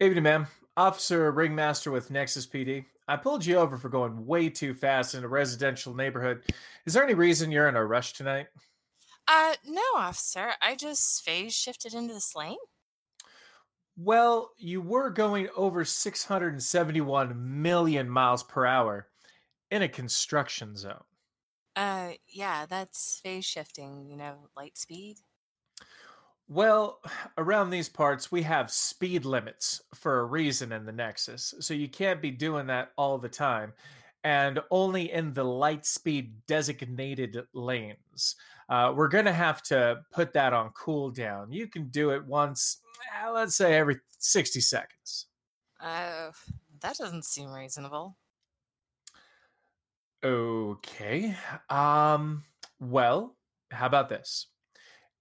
Evening, ma'am. Officer Ringmaster with Nexus PD. I pulled you over for going way too fast in a residential neighborhood. Is there any reason you're in a rush tonight? Uh, no, officer. I just phase shifted into this lane. Well, you were going over 671 million miles per hour in a construction zone. Uh, yeah, that's phase shifting, you know, light speed. Well, around these parts, we have speed limits for a reason in the Nexus. So you can't be doing that all the time. And only in the light speed designated lanes. Uh, we're going to have to put that on cooldown. You can do it once, eh, let's say every 60 seconds. Uh, that doesn't seem reasonable. Okay. Um, well, how about this?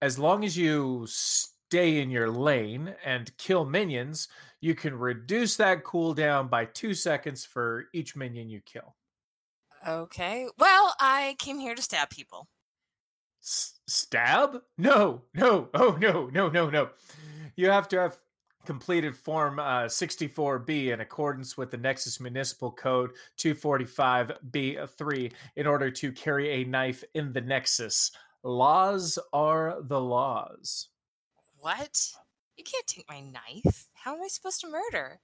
As long as you stay in your lane and kill minions, you can reduce that cooldown by two seconds for each minion you kill. Okay. Well, I came here to stab people. S- stab? No, no, oh no, no, no, no. You have to have completed Form uh, 64B in accordance with the Nexus Municipal Code 245B3 in order to carry a knife in the Nexus. Laws are the laws. What? You can't take my knife. How am I supposed to murder?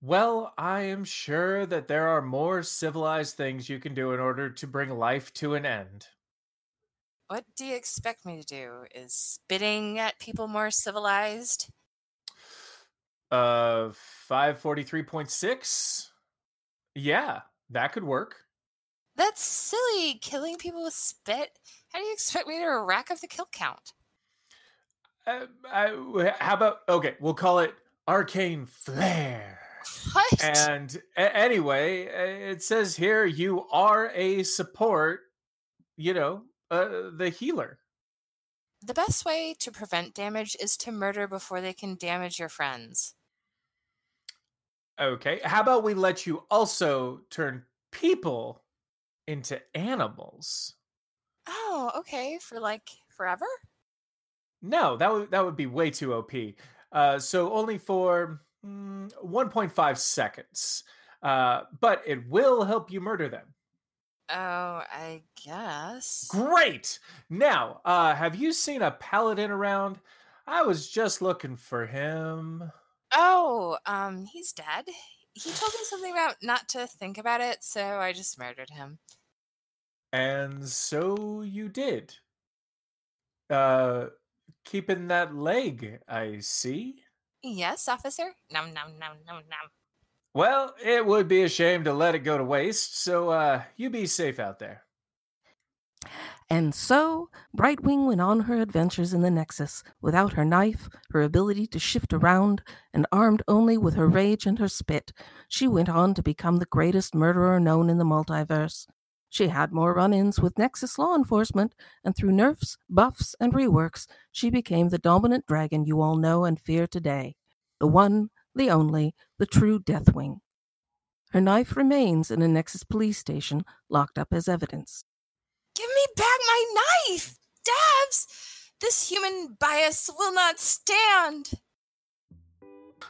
Well, I am sure that there are more civilized things you can do in order to bring life to an end. What do you expect me to do? Is spitting at people more civilized? Uh, 543.6? Yeah, that could work. That's silly. Killing people with spit. How do you expect me to rack up the kill count? Uh, I, how about, okay, we'll call it Arcane Flare. What? And a- anyway, it says here you are a support, you know, uh, the healer. The best way to prevent damage is to murder before they can damage your friends. Okay. How about we let you also turn people into animals? Oh, okay. For like forever? No, that would that would be way too OP. Uh, so only for mm, 1.5 seconds. Uh, but it will help you murder them. Oh, I guess. Great. Now, uh, have you seen a paladin around? I was just looking for him. Oh, um, he's dead. He told me something about not to think about it, so I just murdered him. And so you did. Uh, keeping that leg, I see. Yes, officer? Nom nom nom nom nom. Well, it would be a shame to let it go to waste, so uh, you be safe out there. And so, Brightwing went on her adventures in the Nexus without her knife, her ability to shift around, and armed only with her rage and her spit. She went on to become the greatest murderer known in the multiverse. She had more run ins with Nexus law enforcement, and through nerfs, buffs, and reworks, she became the dominant dragon you all know and fear today. The one, the only, the true Deathwing. Her knife remains in a Nexus police station, locked up as evidence. Give me back my knife! Dabs! This human bias will not stand!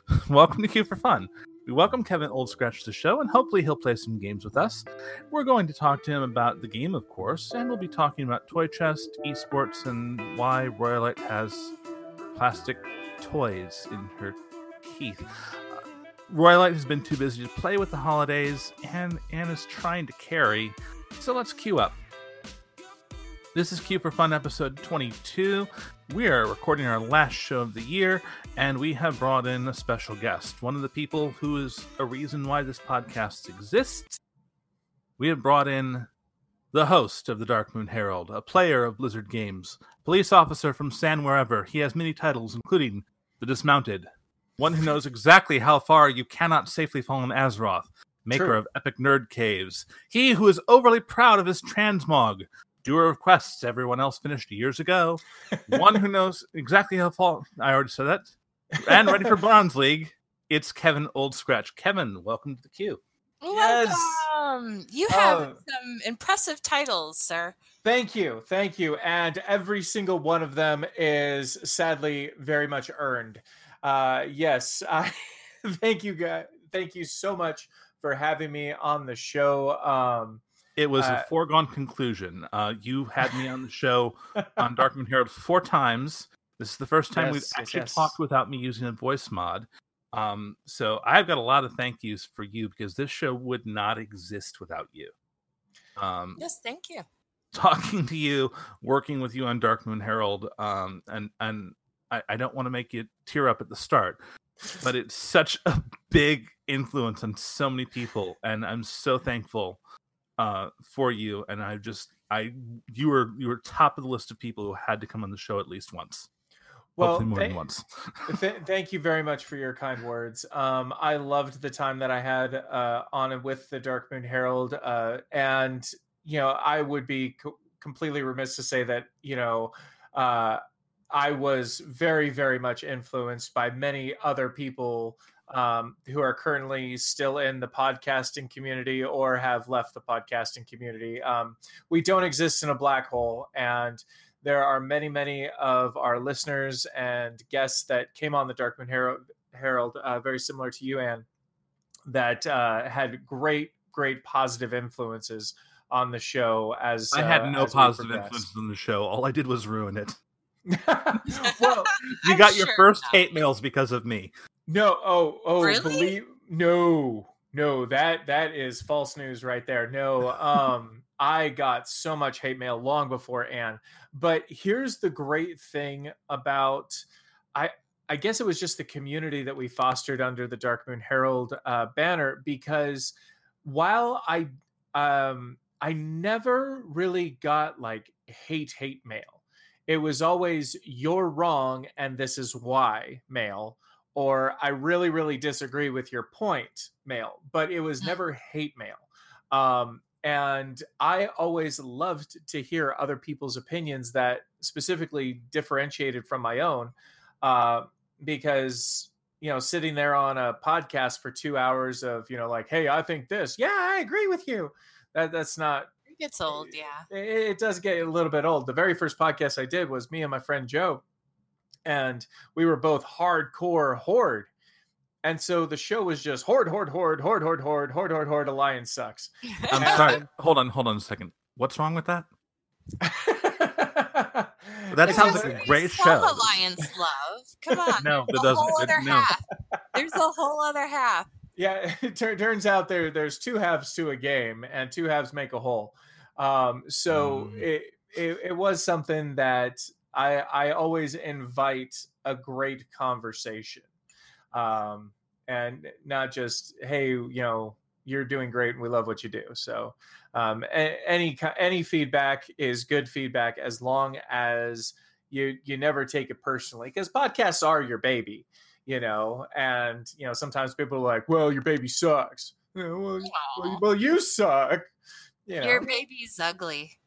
welcome to Queue for Fun. We welcome Kevin Oldscratch to the show, and hopefully he'll play some games with us. We're going to talk to him about the game, of course, and we'll be talking about Toy Chest, esports, and why Royalite has plastic toys in her teeth. Uh, Royalite has been too busy to play with the holidays, and Anna's trying to carry, so let's queue up. This is Queue for Fun episode 22. We are recording our last show of the year, and we have brought in a special guest, one of the people who is a reason why this podcast exists. We have brought in the host of the Darkmoon Herald, a player of Blizzard Games, police officer from San Wherever. He has many titles, including The Dismounted, one who knows exactly how far you cannot safely fall in Azeroth, maker True. of epic nerd caves. He who is overly proud of his transmog, doer of quests everyone else finished years ago. One who knows exactly how far. I already said that. And ready for Bronze League. It's Kevin Oldscratch. Kevin, welcome to the queue. Yes. Welcome! You have Oh. some impressive titles, sir. Thank you, thank you, and every single one of them is sadly very much earned. Uh, yes, I thank you guys. Thank you so much for having me on the show. Um, It was Uh, a foregone conclusion. Uh, you had me on the show on Darkmoon Herald four times. This is the first time we've Yes, yes, actually yes. talked without me using a voice mod. Um, so I've got a lot of thank yous for you because this show would not exist without you. Um, Yes, thank you. talking to you, working with you on Darkmoon Herald, um, and and I, I don't want to make you tear up at the start, but it's such a big influence on so many people, and I'm so thankful uh, for you. And I just I you were you were top of the list of people who had to come on the show at least once, well, hopefully more thank- than once. Th- thank you very much for your kind words. Um, I loved the time that I had uh, on and with the Darkmoon Herald, uh, and you know, I would be co- completely remiss to say that you know, uh, I was very, very much influenced by many other people um, who are currently still in the podcasting community or have left the podcasting community. Um, we don't exist in a black hole, and there are many, many of our listeners and guests that came on the Darkmoon Herald, Herald uh, very similar to you, Anne, that uh, had great, great positive influences on the show. As I had uh, no positive progressed. influence on the show. All I did was ruin it. well, You I'm got your first about hate mails because of me. No, oh, oh, Really? believe no, no, that that is false news right there. No, um, I got so much hate mail long before Anne. But here's the great thing about I I guess it was just the community that we fostered under the Darkmoon Herald uh, banner because while I um I never really got like hate hate mail. It was always you're wrong and this is why mail or I really really disagree with your point mail, but it was Mm. never hate mail. Um and I always loved to hear other people's opinions that specifically differentiated from my own uh, because you know sitting there on a podcast for two hours of you know like hey i think this yeah i agree with you that that's not It gets old, yeah. it, it does get a little bit old the very first podcast i did was me and my friend joe and we were both hardcore horde and so the show was just horde horde horde horde horde horde horde horde horde alliance sucks I'm And- sorry. Hold on, hold on a second. What's wrong with that? that That sounds like a great show. Alliance love. Come on. No, there's that a whole doesn't. other no. half. There's a whole other half. yeah it tur- turns out there there's two halves to a game and two halves make a whole um so Mm. it, it it was something that i i always invite a great conversation um and not just hey you know you're doing great and we love what you do. So um any any feedback is good feedback as long as you you never take it personally because podcasts are your baby you know and you know sometimes people are like well your baby sucks. You know, well, well, well, you suck you know? Your baby's ugly.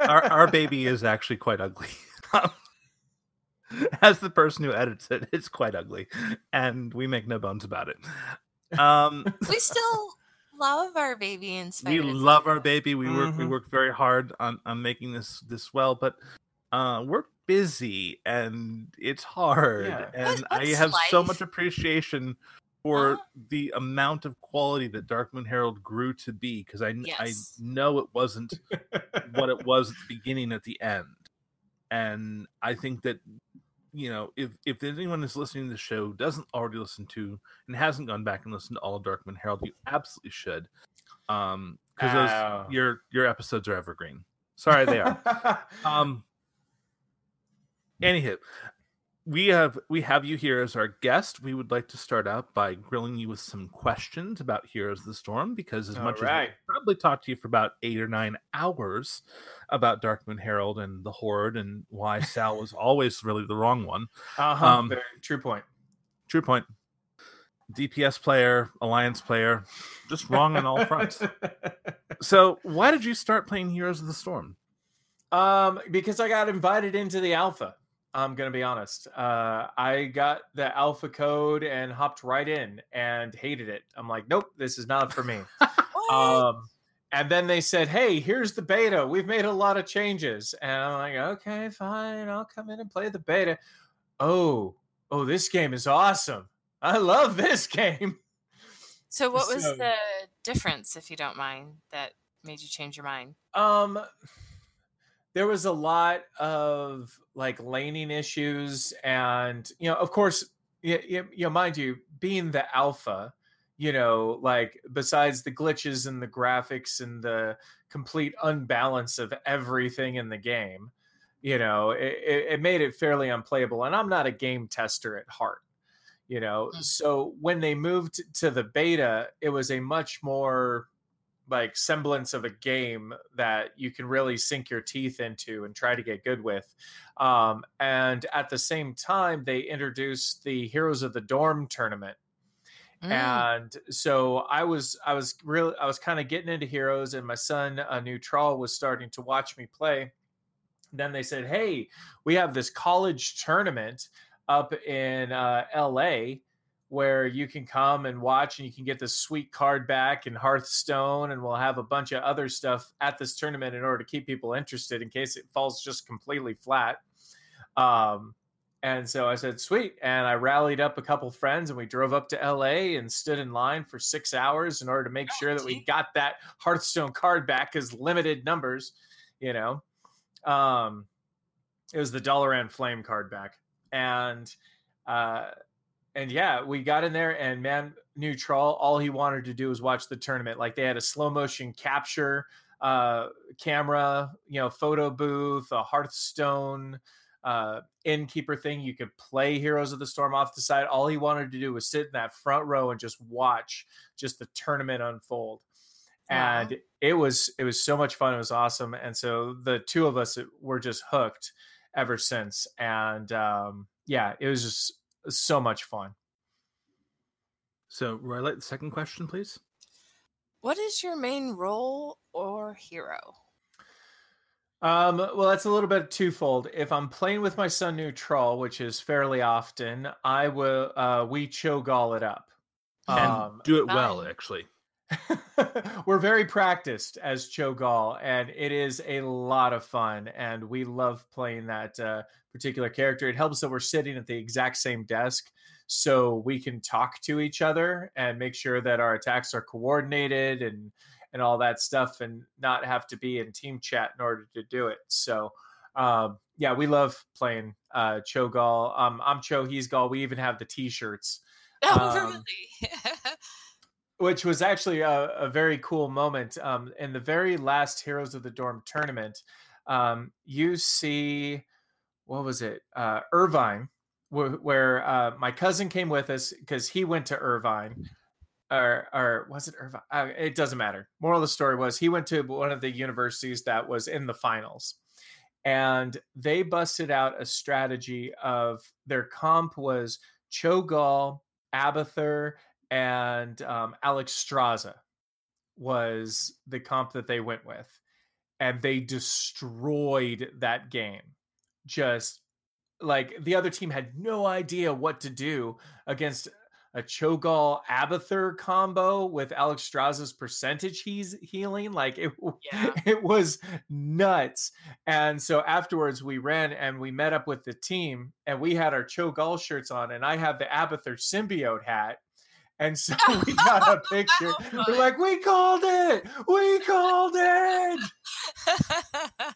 Our our baby is actually quite ugly. As the person who edits it, it's quite ugly, and we make no bones about it. Um, We still love our baby in spite we of love our baby. We work we Mhm. work very hard on on making this this well, but uh, we're busy and it's hard. Yeah. And I What's have so much appreciation for Uh-huh. the amount of quality that Darkmoon Herald grew to be because I Yes. I know it wasn't what it was at the beginning at the end. And I think that you know, if if anyone is listening to the show doesn't already listen to and hasn't gone back and listened to all of Darkmoon Herald, you absolutely should. Um because your your episodes are evergreen. Sorry they are. um anywho, we have we have you here as our guest. We would like to start out by grilling you with some questions about Heroes of the Storm because as All much as right. I probably talked to you for about eight or nine hours about Darkmoon Herald and the Horde and why Sal was always really the wrong one. uh-huh. um, Very true point True point. DPS player, alliance player, just wrong on all fronts. So, why did you start playing Heroes of the Storm? Um, because I got invited into the alpha. I'm gonna be honest. Uh, I got the alpha code and hopped right in and hated it. I'm like, nope, this is not for me. Um, and then they said, hey, here's the beta. We've made a lot of changes, and I'm like, okay, fine, I'll come in and play the beta. Oh, oh, this game is awesome. I love this game. So, what was So- the difference, if you don't mind, that made you change your mind? Um, there was a lot of like laning issues, and you know, of course, you, you, you know, mind you, being the alpha, you know, like besides the glitches and the graphics and the complete unbalance of everything in the game, you know, it, it, made it fairly unplayable. And I'm not a game tester at heart, you know, Mm. so when they moved to the beta, it was a much more like semblance of a game that you can really sink your teeth into and try to get good with. Um, and at the same time, they introduced the Heroes of the Dorm tournament. Mm, And so I was, I was really, I was kind of getting into Heroes, and my son, uh, Neutral, was starting to watch me play. Then they said, "Hey, we have this college tournament up in uh, L.A." where you can come and watch and you can get this sweet card back in Hearthstone and we'll have a bunch of other stuff at this tournament in order to keep people interested in case it falls just completely flat. Um, and so I said, sweet. And I rallied up a couple friends and we drove up to LA and stood in line for six hours in order to make sure that we got that Hearthstone card back because limited numbers, you know. Um, it was the Dalaran Flame card back. And uh and yeah, we got in there, and man, Neutral, all he wanted to do was watch the tournament. Like they had a slow motion capture uh, camera, you know, photo booth, a Hearthstone uh, innkeeper thing. You could play Heroes of the Storm off the side. All he wanted to do was sit in that front row and just watch just the tournament unfold. Wow. And it was it was so much fun. It was awesome. And so the two of us were just hooked ever since. And um, yeah, it was just so much fun. So, Roy, like the second question, please. What is your main role or hero? Um, well, that's a little bit twofold. If I'm playing with my son Neutral, which is fairly often, I will uh we cho'gall it up. And Um do it well, actually. we're very practiced as cho'gall, and it is a lot of fun, and we love playing that uh, particular character. It helps that we're sitting at the exact same desk, so we can talk to each other and make sure that our attacks are coordinated and and all that stuff, and not have to be in team chat in order to do it. So. Um, yeah, we love playing uh, cho'gall. Um, I'm Cho, he's Gall. We even have the T-shirts Oh, Um, really? which was actually a, a very cool moment. Um, in the very last Heroes of the Dorm tournament, um, you see, what was it? Uh, Irvine, wh- where uh, my cousin came with us because he went to Irvine. Or, or was it Irvine? Uh, it doesn't matter. Moral of the story was he went to one of the universities that was in the finals. And they busted out a strategy of their comp was Cho'Gall, Abathur, and um, Alexstrasza was the comp that they went with, and they destroyed that game. Just like the other team had no idea what to do against a Cho'Gall Abathur combo with Alexstrasza's percentage he's healing. Like it, Yeah. it was nuts. And so afterwards, we ran and we met up with the team, and we had our Cho'Gall shirts on, and I have the Abathur symbiote hat. And so we got a picture. We're like, we called it. We called it.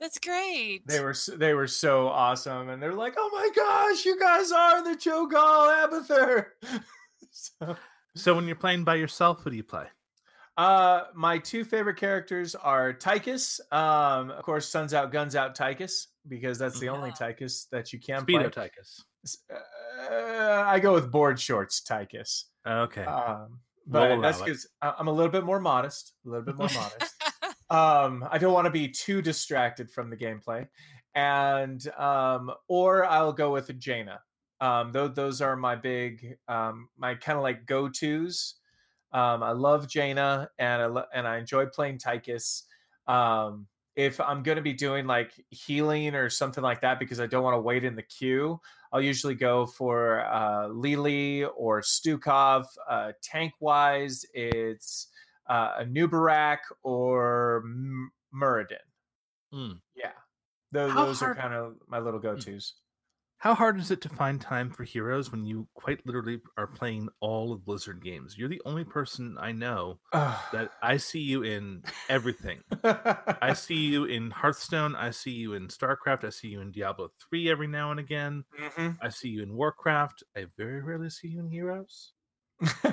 That's great. They were they were so awesome, and they're like, oh my gosh, you guys are the Cho'Gall Abathur. so, So, when you're playing by yourself, what do you play? uh, my two favorite characters are Tychus. Um, of course, Suns Out, Guns Out Tychus, because that's the only Yeah. Tychus that you can Speedo play. Tychus. Uh, I go with board shorts Tychus. Okay. Um, but that's because I'm a little bit more modest. A little bit more modest. um i don't want to be too distracted from the gameplay and um or i'll go with jaina um those, those are my big um my kind of like go-to's um i love jaina and i lo- and i enjoy playing tychus um if i'm going to be doing like healing or something like that because i don't want to wait in the queue i'll usually go for uh Li Li or stukov uh tank wise it's uh, Anub'arak or M- Muradin. Hmm. Yeah, those, those are kind of my little go tos. How hard is it to find time for heroes when you quite literally are playing all of Blizzard games? You're the only person I know that I see you in everything. I see you in Hearthstone. I see you in StarCraft. I see you in Diablo 3 every now and again. Mhm. I see you in Warcraft. I very rarely see you in Heroes.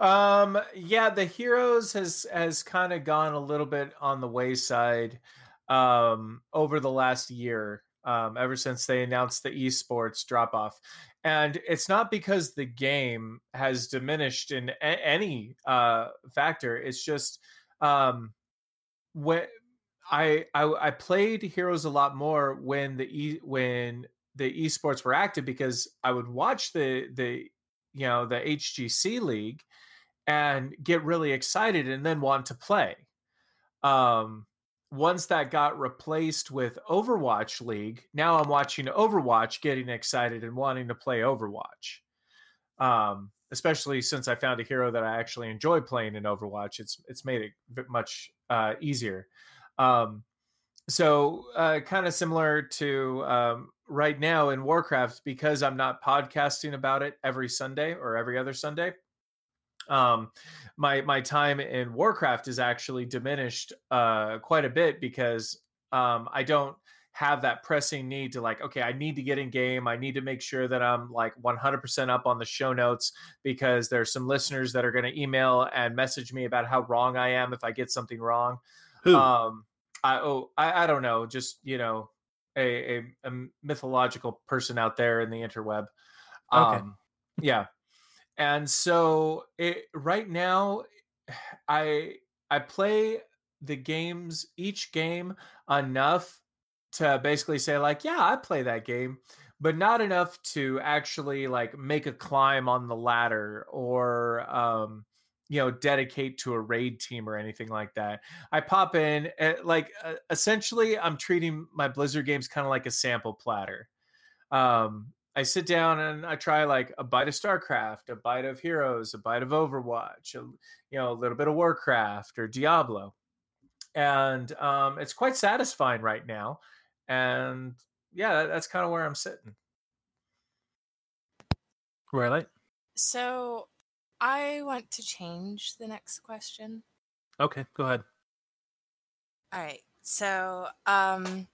um yeah the heroes has has kind of gone a little bit on the wayside um over the last year um ever since they announced the esports drop off and it's not because the game has diminished in a- any uh factor it's just um when I, I i played heroes a lot more when the e when the esports were active because i would watch the the you know the HGC league and get really excited and then want to play. Um once that got replaced with Overwatch League, now I'm watching Overwatch getting excited and wanting to play Overwatch. Um especially since I found a hero that I actually enjoy playing in Overwatch. It's it's made it much uh easier. Um so uh, kind of similar to um, right now in warcraft because i'm not podcasting about it every sunday or every other sunday um my my time in warcraft is actually diminished uh quite a bit because um i don't have that pressing need to like okay i need to get in game i need to make sure that i'm like 100% up on the show notes because there's some listeners that are going to email and message me about how wrong i am if i get something wrong Who? um i oh i, I don't know just you know a, a, a mythological person out there in the interweb Okay. um yeah and so it right now i i play the games each game enough to basically say like yeah i play that game but not enough to actually like make a climb on the ladder or um you know dedicate to a raid team or anything like that. I pop in uh, like uh, essentially i'm treating my blizzard games kind of like a sample platter. Um i sit down and i try like a bite of starcraft a bite of heroes a bite of overwatch a, you know a little bit of warcraft or diablo and um it's quite satisfying right now and yeah that, that's kind of where i'm sitting Right? So I want to change the next question. Okay, go ahead. All right. So, um,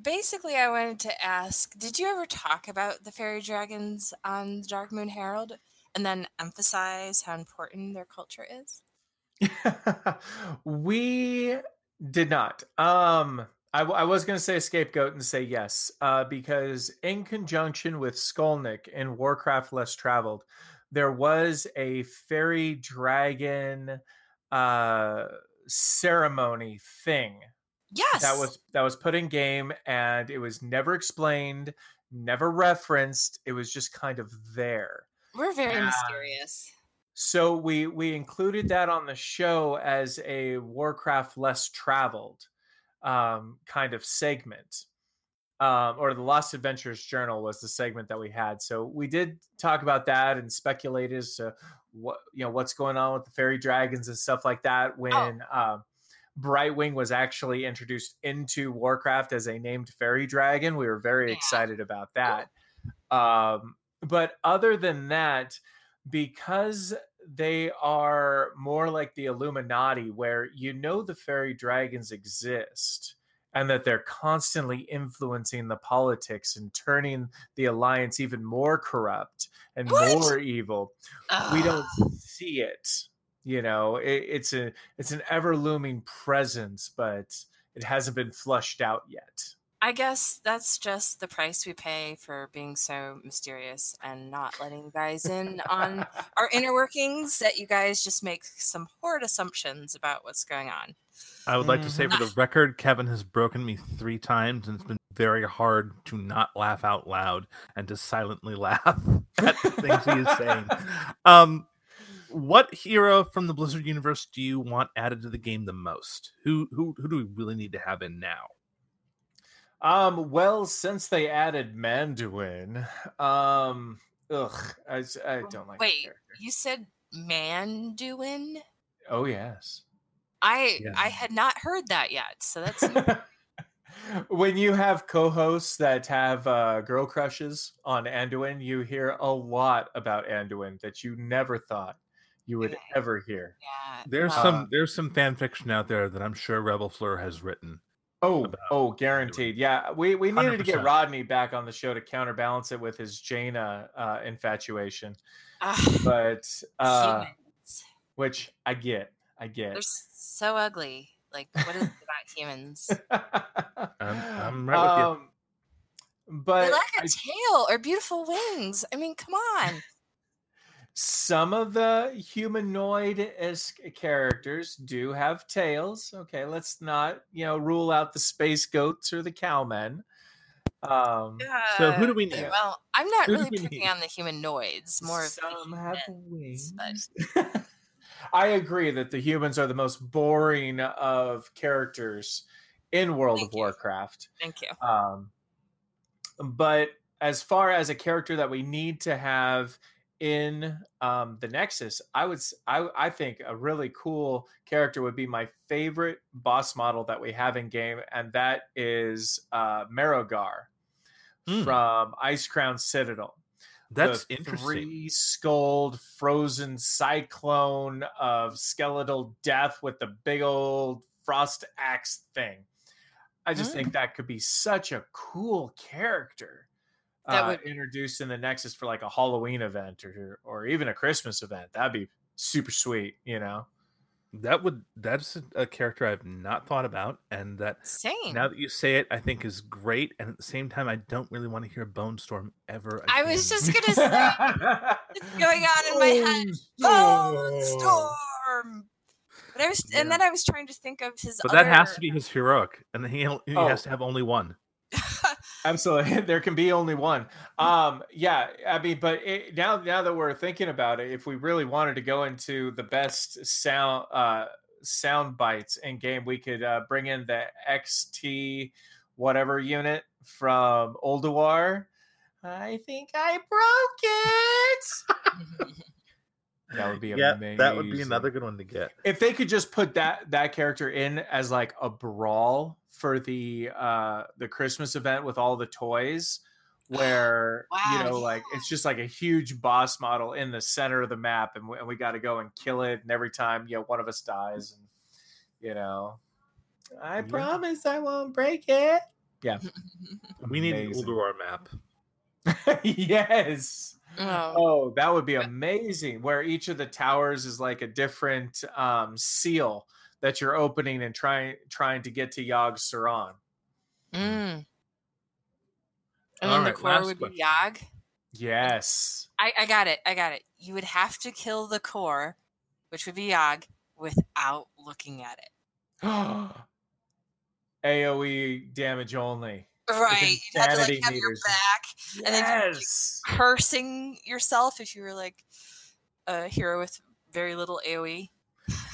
basically, I wanted to ask Did you ever talk about the fairy dragons on the Darkmoon Herald and then emphasize how important their culture is? we did not. Um, was going to say scapegoat and say yes, uh, because in conjunction with Skolnick in Warcraft Less Traveled, there was a fairy dragon uh, ceremony thing Yes. that was that was put in game, and it was never explained, never referenced. It was just kind of there. We're very Yeah. mysterious. So we we included that on the show as a Warcraft less traveled um, kind of segment, um, or the Lost Adventures Journal was the segment that we had. So we did talk about that and speculate as to what you know what's going on with the fairy dragons and stuff like that when. Um, Brightwing was actually introduced into Warcraft as a named fairy dragon. We were very Yeah. excited about that. Um, but other than that, because they are more like the Illuminati, where you know the fairy dragons exist and that they're constantly influencing the politics and turning the alliance even more corrupt and What? more evil. We don't see it. You know, it, it's a it's an ever looming presence, but it hasn't been flushed out yet. I guess that's just the price we pay for being so mysterious and not letting you guys in on our inner workings that you guys just make some horrid assumptions about what's going on. I would like to say for Mm-hmm. the record, Kevin has broken me three times, and it's been very hard to not laugh out loud and to silently laugh at the things he is saying. Um, what hero from the Blizzard universe do you want added to the game the most? Who who who do we really need to have in now? Um, well, since they added Manduin, um, ugh, I, s- I don't like. Wait, you said Manduin? Oh yes. I Yes. I had not heard that yet, so that's when you have co-hosts that have uh, girl crushes on Anduin, you hear a lot about Anduin that you never thought you would Yeah. ever hear. Yeah. There's well, some there's some fan fiction out there that I'm sure Rebel Fleur has written. Oh, oh, guaranteed. Yeah, we we needed to get Rodney back on the show to counterbalance it with his Jaina uh, infatuation, ugh, but uh, which I get, I get. They're so ugly. Like, what is it about humans? I'm right with you. Um, But they lack a I- tail or beautiful wings. I mean, come on. Some of the humanoid-esque characters do have tails. Okay, let's not, you know, rule out the space goats or the cowmen. Um, So who do Uh, we need? Well, I'm not Who really picking need? on the humanoids, more of some have wings. but- I agree that the humans are the most boring of characters in World Thank of you. Warcraft. Thank you. Um, but as far as a character that we need to have in um, the Nexus, I would I, I think a really cool character would be my favorite boss model that we have in game, and that is uh, Marrowgar Hmm. from Icecrown Citadel. That's the interesting. Three skulled frozen cyclone of skeletal death with the big old frost axe thing. I just Mm. think that could be such a cool character. That uh, would- introduced in the Nexus for like a Halloween event or or even a Christmas event. That'd be super sweet, you know. That would that's a, a character I've not thought about, and that Same. now that you say it, I think is great. And at the same time, I don't really want to hear Bone Storm ever. Again. I was just gonna say it's going on in my head. Bone storm. But I was, and then I was trying to think of his. but that has to be his heroic, and he he Oh. has to have only one. Absolutely, there can be only one. Um, yeah, I mean, but it, now now that we're thinking about it, if we really wanted to go into the best sound uh, sound bites in game, we could uh, bring in the XT whatever unit from Ulduar. I think I broke it. That would be yeah, amazing. good one to get. if they could just put that that character in as like a brawl for the uh the christmas event with all the toys where you Wow, know like it's just like a huge boss model in the center of the map and we, and we got to go and kill it and every time you know one of us dies and you know i Yeah. promise i won't break it yeah We need an Amazing. Ulduar map. yes Oh, Oh, that would be amazing. Where each of the towers is like a different um, seal that you're opening and trying trying to get to Yogg Saron. mm. And All then the core would question. be Yog. Yes. I, I got it. I got it. You would have to kill the core, which would be Yog, without looking at it. AoE damage only. Right. You'd have to like insanity have your meters. back And then you, like, cursing yourself if you were like a hero with very little. AoE.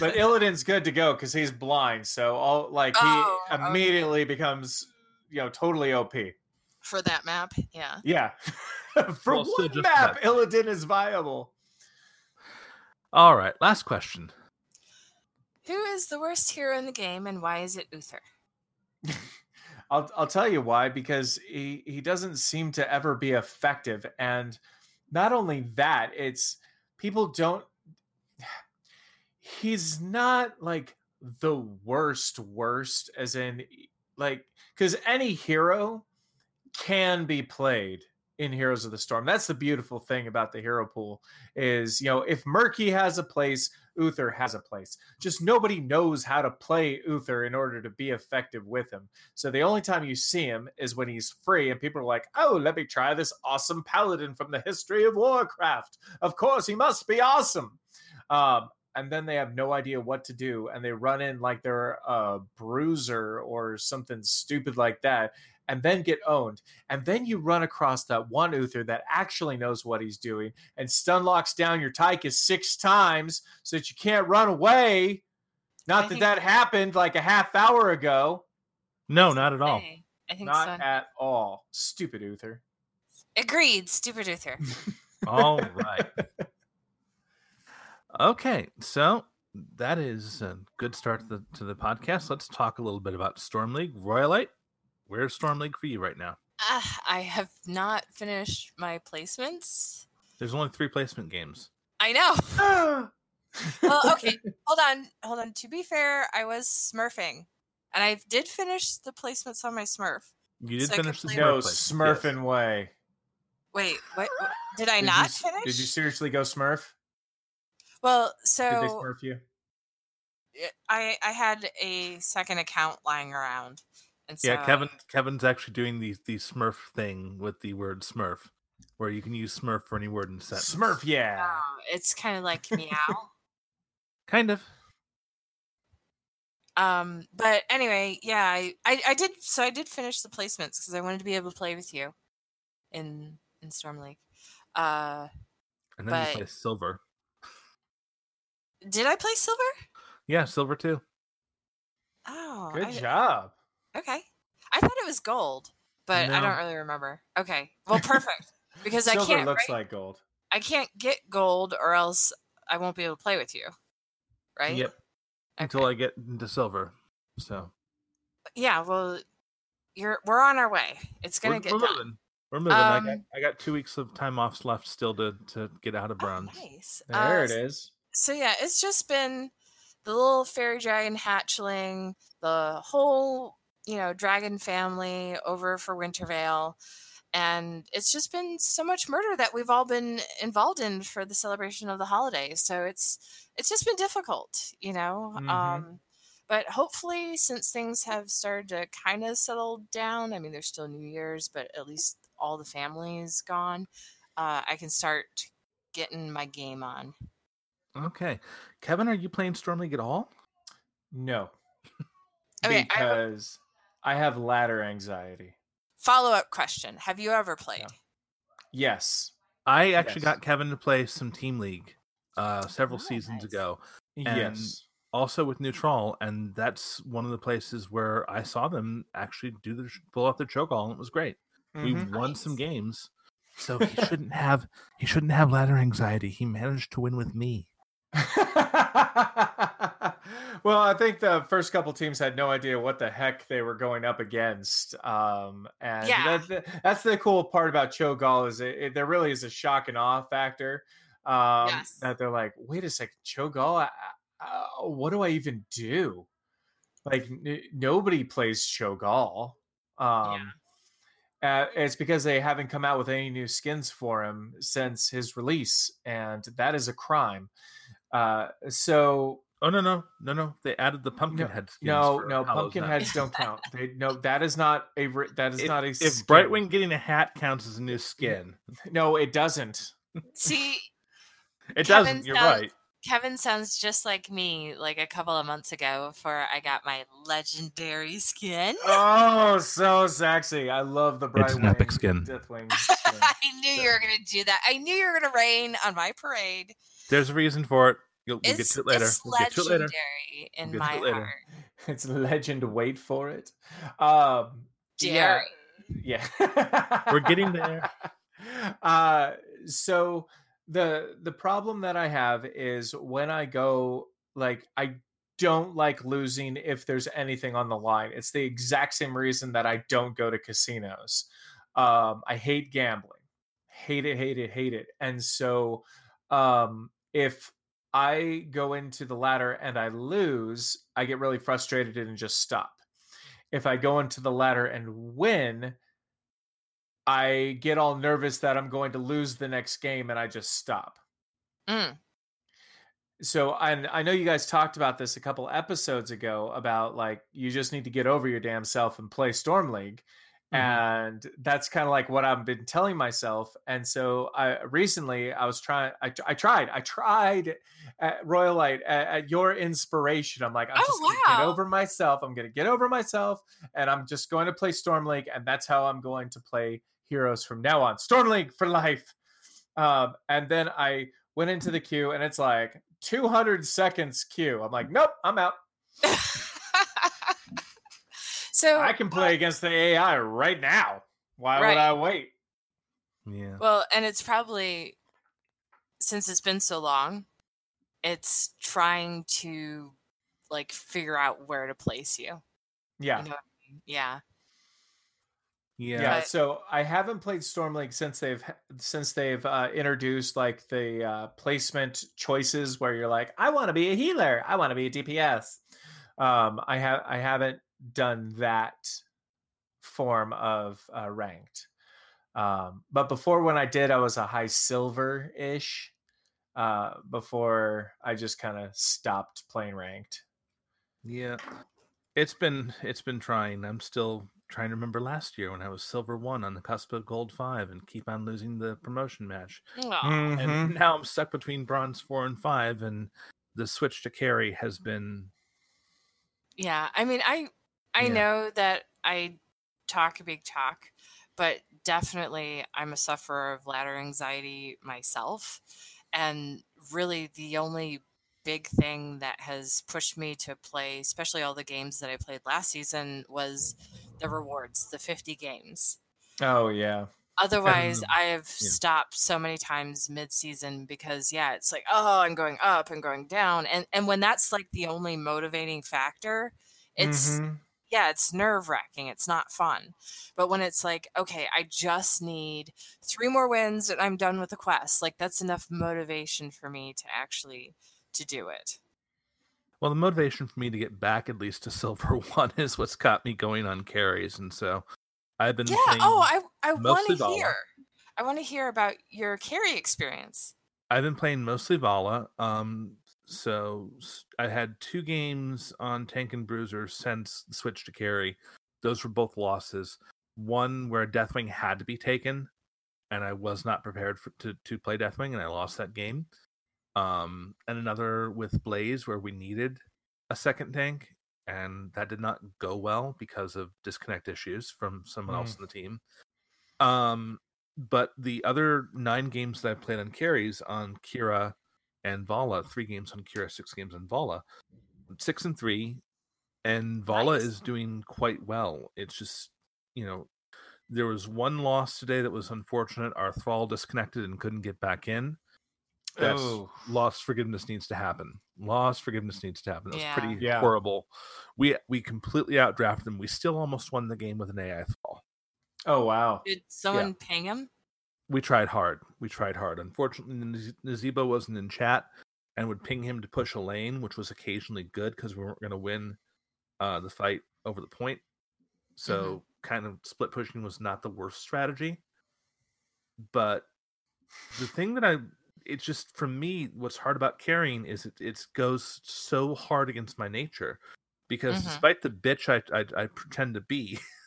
But Illidan's good to go because he's blind, so all like he Oh, okay. immediately becomes you know totally OP. for that map. Yeah. Yeah. For Well, still one just map, that. Illidan is viable. All right, last question. Who is the worst hero in the game and why is it Uther? I'll I'll tell you why because he he doesn't seem to ever be effective and not only that it's people don't he's not like the worst worst as in like cuz any hero can be played in Heroes of the Storm. That's the beautiful thing about the hero pool is, you know, if Murky has a place, Uther has a place. Just nobody knows how to play Uther in order to be effective with him. So the only time you see him is when he's free, and people are like, "Oh, let me try this awesome paladin from the history of Warcraft. Of course, he must be awesome." Um, and then they have no idea what to do, and they run in like they're a bruiser or something stupid like that, and then get owned. And then you run across that one Uther that actually knows what he's doing and stun locks down your Tychus six times so that you can't run away. Not I that that happened like a half hour ago. No, not at all. I think Not so. at all. Stupid Uther. Agreed. Stupid Uther. All right. Okay, so that is a good start to the, to the podcast. Let's talk a little bit about Storm League. Royalite, Where's Storm League for you right now? Uh, I have not finished my placements. There's only three placement games. I know. Well, okay. hold on. Hold on. To be fair, I was smurfing. And I did finish the placements on my smurf. You did So I finish the Smurf no placement, yes. smurfing way. Wait, what? what- Did I Did not s- finish? Did you seriously go smurf? Well, so Did they smurf you? I I had a second account lying around, and so Yeah, Kevin. Kevin's actually doing the the Smurf thing with the word Smurf, where you can use Smurf for any word in a sentence. Smurf, yeah. Oh, it's kind of like meow. Kind of. um, but anyway, yeah, I, I I did so I did finish the placements because I wanted to be able to play with you in in Storm League. Uh, And then you But- play Silver. did I play silver? Yeah, Silver too. Oh, Good I- job. Okay. I thought it was gold, but I don't really remember. Okay. Well, perfect. Because I can't looks right? like gold. I can't get gold or else I won't be able to play with you. Right? Yep. Until I get into Silver. So Yeah, well you're we're on our way. It's going we're, to get we're done. moving. We're moving. I got Um, I got two weeks of time off left still to to get out of Oh, bronze. nice. There Uh, it is. So yeah, it's just been the little fairy dragon hatchling, the whole, you know, dragon family over for Winter Veil. And it's just been so much murder that we've all been involved in for the celebration of the holidays. So it's it's just been difficult, you know. Mhm. Um but hopefully since things have started to kind of settle down, I mean there's still New Year's, but at least all the family's gone, uh, I can start getting my game on. Okay, Kevin, are you playing Storm League at all? No. Okay, I because I have ladder anxiety. Follow up question: Have you ever played? Yes. I actually Yes. got Kevin to play some Team League uh, several Oh, seasons nice. ago, And- yes. also with Neutral, and that's one of the places where I saw them actually do the pull out their Cho'Gall, and it was great. We Mhm. won some games, so he shouldn't have he shouldn't have ladder anxiety. He managed to win with me. well, I think the first couple teams had no idea what the heck they were going up against, um, and Yeah. that, that- that's the cool part about Cho'Gall is it, it, there really is a shock and awe factor. Um, Yes. That they're like, wait a second, Cho'Gall, I- I- uh, what do I even do? Like n- nobody plays Cho'Gall. Um, uh, it's because they haven't come out with any new skins for him since his release, and that is a crime. Uh, so Oh no no no no! They added the pumpkin head. no, no, pumpkin End. heads don't count. They no, that is not a that is If, not a. if skin. Brightwing getting a hat counts as a new skin, no, it doesn't. See, it Kevin doesn't. You're sounds- right. Kevin sounds just like me. Like a couple of months ago, before I got my legendary skin. Oh, so sexy! I love the Brightwing. It's an epic skin. Deathwing skin. I knew you were gonna do that. I knew you were gonna rain on my parade. There's a reason for it. You'll, we'll get It's, to it later. it's We'll get to it later. legendary in We'll my it later. heart. it's legend. Wait for it. Um, yeah, yeah. We're getting there. Uh, so the the problem that I have is when I go like I don't like losing if there's anything on the line. It's the exact same reason that I don't go to casinos. Um, I hate gambling. Hate it, hate it, hate it. And so um if I go into the ladder and I lose, I get really frustrated and just stop. If I go into the ladder and win, I get all nervous that I'm going to lose the next game and I just stop. Mm. So and I know you guys talked about this a couple episodes ago about like you just need to get over your damn self and play Storm League. Mhm. And that's kind of like what I've been telling myself. And so I recently I was trying I, I tried I tried at Royalite at, at your inspiration. I'm like I'm Oh, just gonna get over myself. I'm gonna get over myself and I'm just going to play Storm League and that's how I'm going to play Heroes from now on. Storm League for life. Um, and then I went into the queue and it's like 200 seconds queue. I'm like, nope, I'm out. so I can play against the AI right now. Why Right. would I wait? Yeah. Well, and it's probably since it's been so long, it's trying to like figure out where to place you. Yeah. You know I mean? Yeah. Yeah. Yeah, But- so I haven't played Storm League since they've since they've uh, introduced like the uh, placement choices where you're like, I want to be a healer, I want to be a DPS. Um, I have I haven't done that form of uh, ranked, um, but before when I did, I was a high silver ish. Uh, before I just kind of stopped playing ranked. Yeah. It's been it's been trying. I'm still trying to remember last year when I was silver one on the cusp of gold five and keep on losing the promotion match. Mm-hmm. And now I'm stuck between bronze four and five, and the switch to carry has been Yeah, I mean, I I Yeah. know that I talk a big talk, but definitely I'm a sufferer of ladder anxiety myself, and really the only big thing that has pushed me to play, especially all the games that I played last season, was the rewards, the 50 games. Oh yeah. Otherwise, Um, I have yeah. stopped so many times mid-season because yeah, it's like oh, I'm going up and going down, and and when that's like the only motivating factor, it's Mhm. Yeah, it's nerve wracking. It's not fun. But when it's like, okay, I just need three more wins and I'm done with the quest, like that's enough motivation for me to actually to do it. well the motivation for me to get back at least to silver one is what's got me going on carries, and so I've been Yeah. Oh, I I want to hear. I want to hear about your carry experience. I've been playing mostly Valla. Um, so I had two games on Tank and Bruiser since the switch to carry. Those were both losses. One where Deathwing had to be taken, and I was not prepared for, to to play Deathwing, and I lost that game. Um, and another with Blaze where we needed a second tank, and that did not go well because of disconnect issues from someone else in the team. Um, but the other nine games that I played on carries on Qhira and Valla, three games on Qhira, six games on Valla, six and three, and Valla Nice. is doing quite well. It's just, you know, there was one loss today that was unfortunate. Our thrall disconnected and couldn't get back in. That's Oh. lost forgiveness needs to happen. Lost forgiveness needs to happen. That was Yeah. pretty Yeah. horrible. We we completely outdrafted them. We still almost won the game with an AI thrall. Oh wow. Did someone ping him? We tried hard. We tried hard. Unfortunately, Naz- Nazeebo wasn't in chat and would ping him to push a lane, which was occasionally good because we weren't going to win uh, the fight over the point. So, kind of split pushing was not the worst strategy. But the thing that I, it's just for me, what's hard about carrying is it, it goes so hard against my nature because Mhm. despite the bitch I, I, I pretend to be,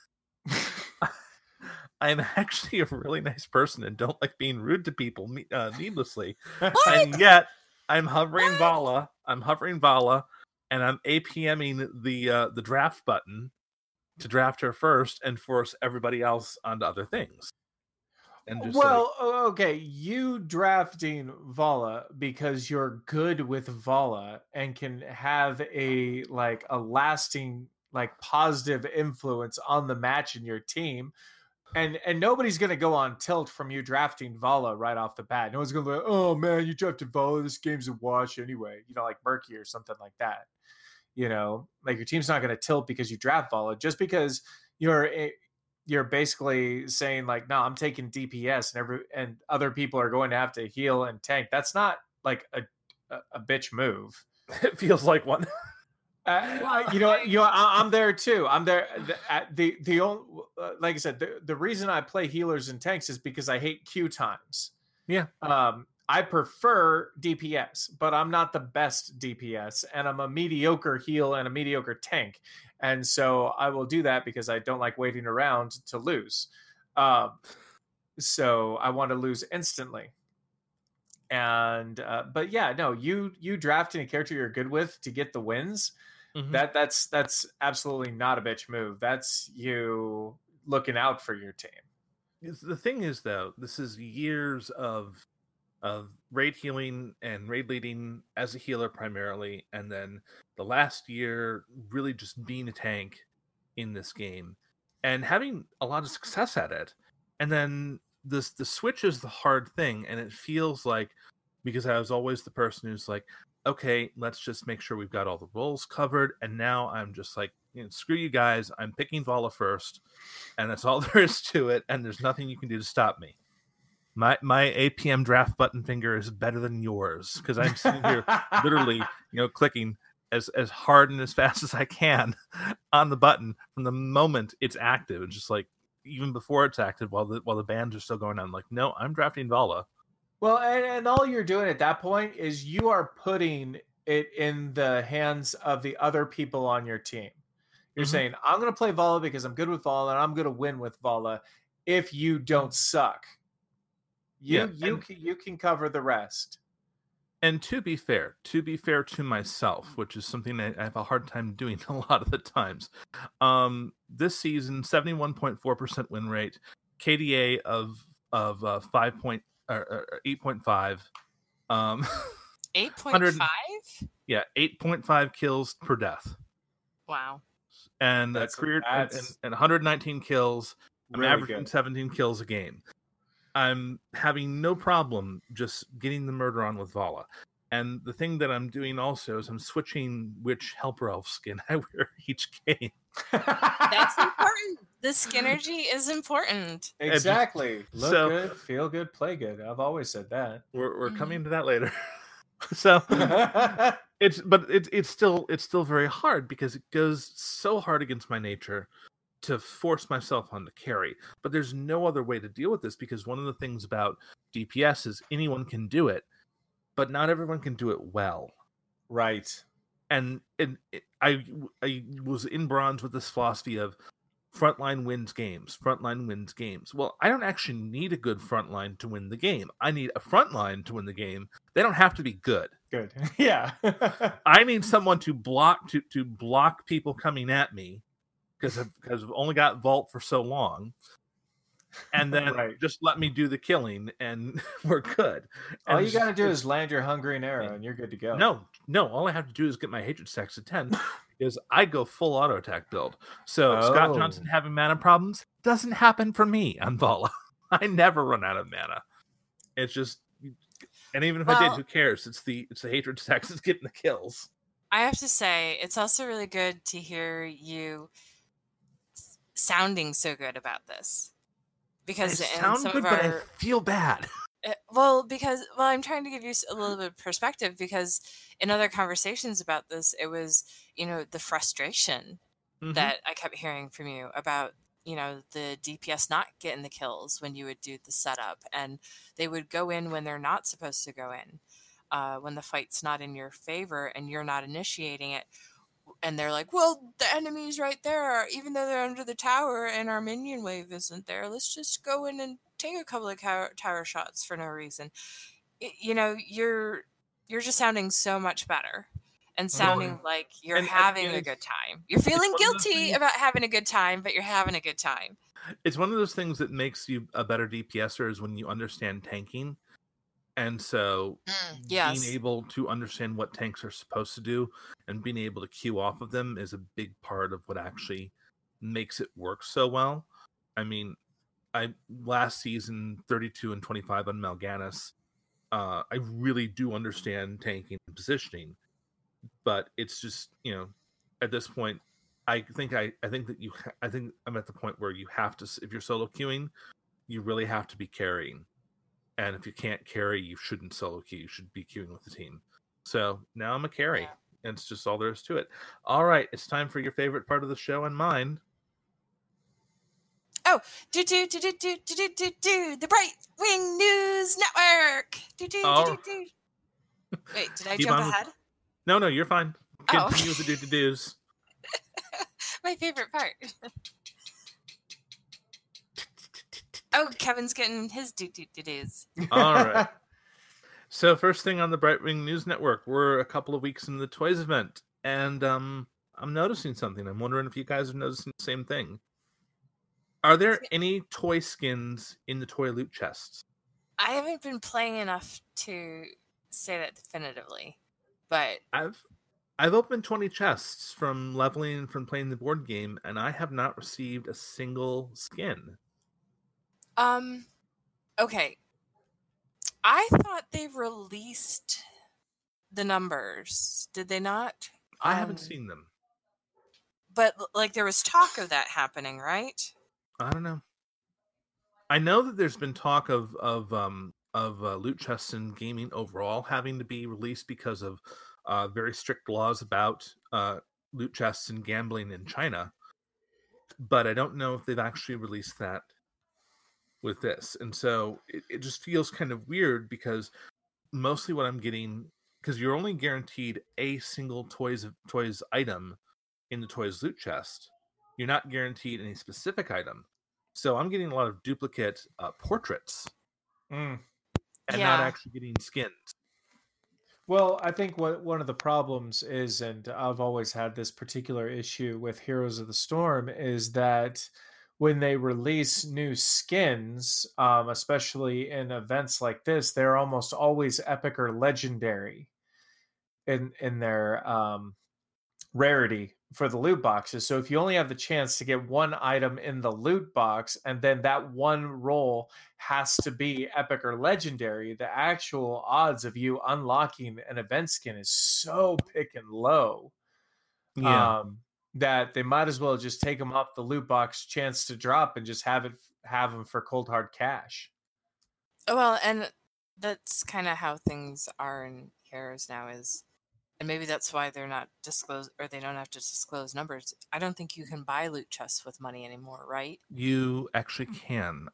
I'm actually a really nice person and don't like being rude to people uh, needlessly. And yet, I'm hovering What? Valla. I'm hovering Valla, and I'm APMing the uh, the draft button to draft her first and force everybody else onto other things. And just well, okay, you drafting Valla because you're good with Valla and can have a like a lasting like positive influence on the match in your team. And and nobody's gonna go on tilt from you drafting Valla right off the bat. No one's gonna be like, oh man, you drafted Valla, this game's a wash anyway. You know, like Murky or something like that. You know, like your team's not gonna tilt because you draft Valla, just because you're you're basically saying like, no, I'm taking DPS and every and other people are going to have to heal and tank. That's not like a a, a bitch move. it feels like one. Uh, you know, you know, I, I'm there too. I'm there. The the, the only, uh, like I said, the, the reason I play healers and tanks is because I hate queue times. Yeah. Um, I prefer DPS, but I'm not the best DPS, and I'm a mediocre heal and a mediocre tank, and so I will do that because I don't like waiting around to lose. Um, so I want to lose instantly. And uh, but yeah, no, you you drafting a character you're good with to get the wins Mhm. that that's that's absolutely not a bitch move. That's you looking out for your team. The thing is though this is years of of raid healing and raid leading as a healer primarily and then the last year really just being a tank in this game and having a lot of success at it and then this the switch is the hard thing and it feels like because i was always the person who's like okay let's just make sure we've got all the roles covered and now i'm just like you know, screw you guys. I'm picking Valla first, and that's all there is to it. And there's nothing you can do to stop me. My my APM draft button finger is better than yours because I'm sitting here literally, you know, clicking as as hard and as fast as I can on the button from the moment it's active. It's just like even before it's active, while the while the bands are still going on. Like, no, I'm drafting Valla. Well, and, and all you're doing at that point is you are putting it in the hands of the other people on your team. You're Mhm. saying, I'm going to play Valla because I'm good with Valla and I'm going to win with Valla if you don't suck. You Yeah, you and- can, you can cover the rest. And to be fair, to be fair to myself, which is something I, I have a hard time doing a lot of the times, um, this season, seventy-one point four percent win rate, KDA of of uh, five point or, or eight point five, um, 8.5? yeah, eight point five kills per death, Wow. and a That's- career and, and, and 119 kills. I'm averaging good. 17 kills a game. I'm having no problem just getting the murder on with Valla. And the thing that I'm doing also is I'm switching which helper elf skin I wear each game. That's important. The Skinergy is important. exactly. Look so- good, feel good, play good. I've always said that. We're we're Mhm. coming to that later. so it's but it's it's still it's still very hard because it goes so hard against my nature to force myself on the carry. But there's no other way to deal with this because one of the things about DPS is anyone can do it, but not everyone can do it well. right. And and it, I I was in bronze with this philosophy of frontline wins games. Frontline wins games. Well, I don't actually need a good frontline to win the game. I need a frontline to win the game. They don't have to be good. Good. Yeah. I need someone to block to to block people coming at me because I've, because I've only got vault for so long, and then Right. just let me do the killing, and we're good. all you got to do is land your hungering arrow and you're good to go. no, no. All I have to do is get my hatred stacks to ten. Is I go full auto attack build. So Scott Johnson Oh. having mana problems doesn't happen for me on Valla. I never run out of mana. It's just, and even if I did, who cares? It's the it's the hatred stacks that's getting the kills. I have to say, it's also really good to hear you sounding so good about this. I Because in sound some good, of but I feel bad. Uh, well, because well, I'm trying to give you a little bit of perspective because in other conversations about this, it was you know the frustration Mhm. that I kept hearing from you about you know the DPS not getting the kills when you would do the setup, and they would go in when they're not supposed to go in, uh, when the fight's not in your favor and you're not initiating it. And they're like, well, the enemy's right there, even though they're under the tower and our minion wave isn't there. Let's just go in and take a couple of tower, shots for no reason. Y- you know, you're you're just sounding so much better and sounding like you're and- having and a good time. You're feeling one of those guilty things- about having a good time, but you're having a good time. It's one of those things that makes you a better DPSer is when you understand tanking. And so mm, yes. being able to understand what tanks are supposed to do and being able to queue off of them is a big part of what actually makes it work so well. I mean, I last season 32 and 25 on Mal'Ganis, uh, I really do understand tanking and positioning, but it's just you know at this point, I think I I think that you ha- I think I'm at the point where you have to if you're solo queuing, you really have to be carrying, and if you can't carry, you shouldn't solo queue. You should be queuing with the team. So now I'm a carry. Yeah. And it's just all there is to it. All right, it's time for your favorite part of the show and mine. Do do do do do do do do do the Bright Wing News Network. Do do do Oh. do do. Wait, did I Keep jump on with- ahead? No, no, you're fine. Oh. Continue with the do to do's. My favorite part. oh, Kevin's getting his do do do do's. All right. So first thing on the Brightwing News Network, we're a couple of weeks into the toys event, and um, I'm noticing something. I'm wondering if you guys are noticing the same thing. Are there any toy skins in the toy loot chests? I haven't been playing enough to say that definitively, but I've I've opened 20 chests from leveling from playing the board game, and I have not received a single skin. um, okay. I thought they released the numbers. Did they not? I haven't Um, seen them. but like there was talk of that happening, right? I don't know. I know that there's been talk of of um of uh, loot chests and gaming overall having to be released because of uh, very strict laws about uh, loot chests and gambling in China. But I don't know if they've actually released that with this, and so it, it just feels kind of weird because mostly what I'm getting because you're only guaranteed a single toys toys item in the toys loot chest. You're not guaranteed any specific item. So I'm getting a lot of duplicate uh, portraits Mm. and Yeah. not actually getting skins. Well, I think what one of the problems is, and I've always had this particular issue with Heroes of the Storm, is that when they release new skins, um, especially in events like this, they're almost always epic or legendary in in their um, rarity for the loot boxes. So if you only have the chance to get one item in the loot box, and then that one roll has to be epic or legendary, the actual odds of you unlocking an event skin is so pick and low um, that they might as well just take them off the loot box chance to drop and just have it have them for cold hard cash. Well, and that's kind of how things are in Heroes now is and maybe that's why they're not disclosed or they don't have to disclose numbers. I don't think you can buy loot chests with money anymore, right? you actually mm. can.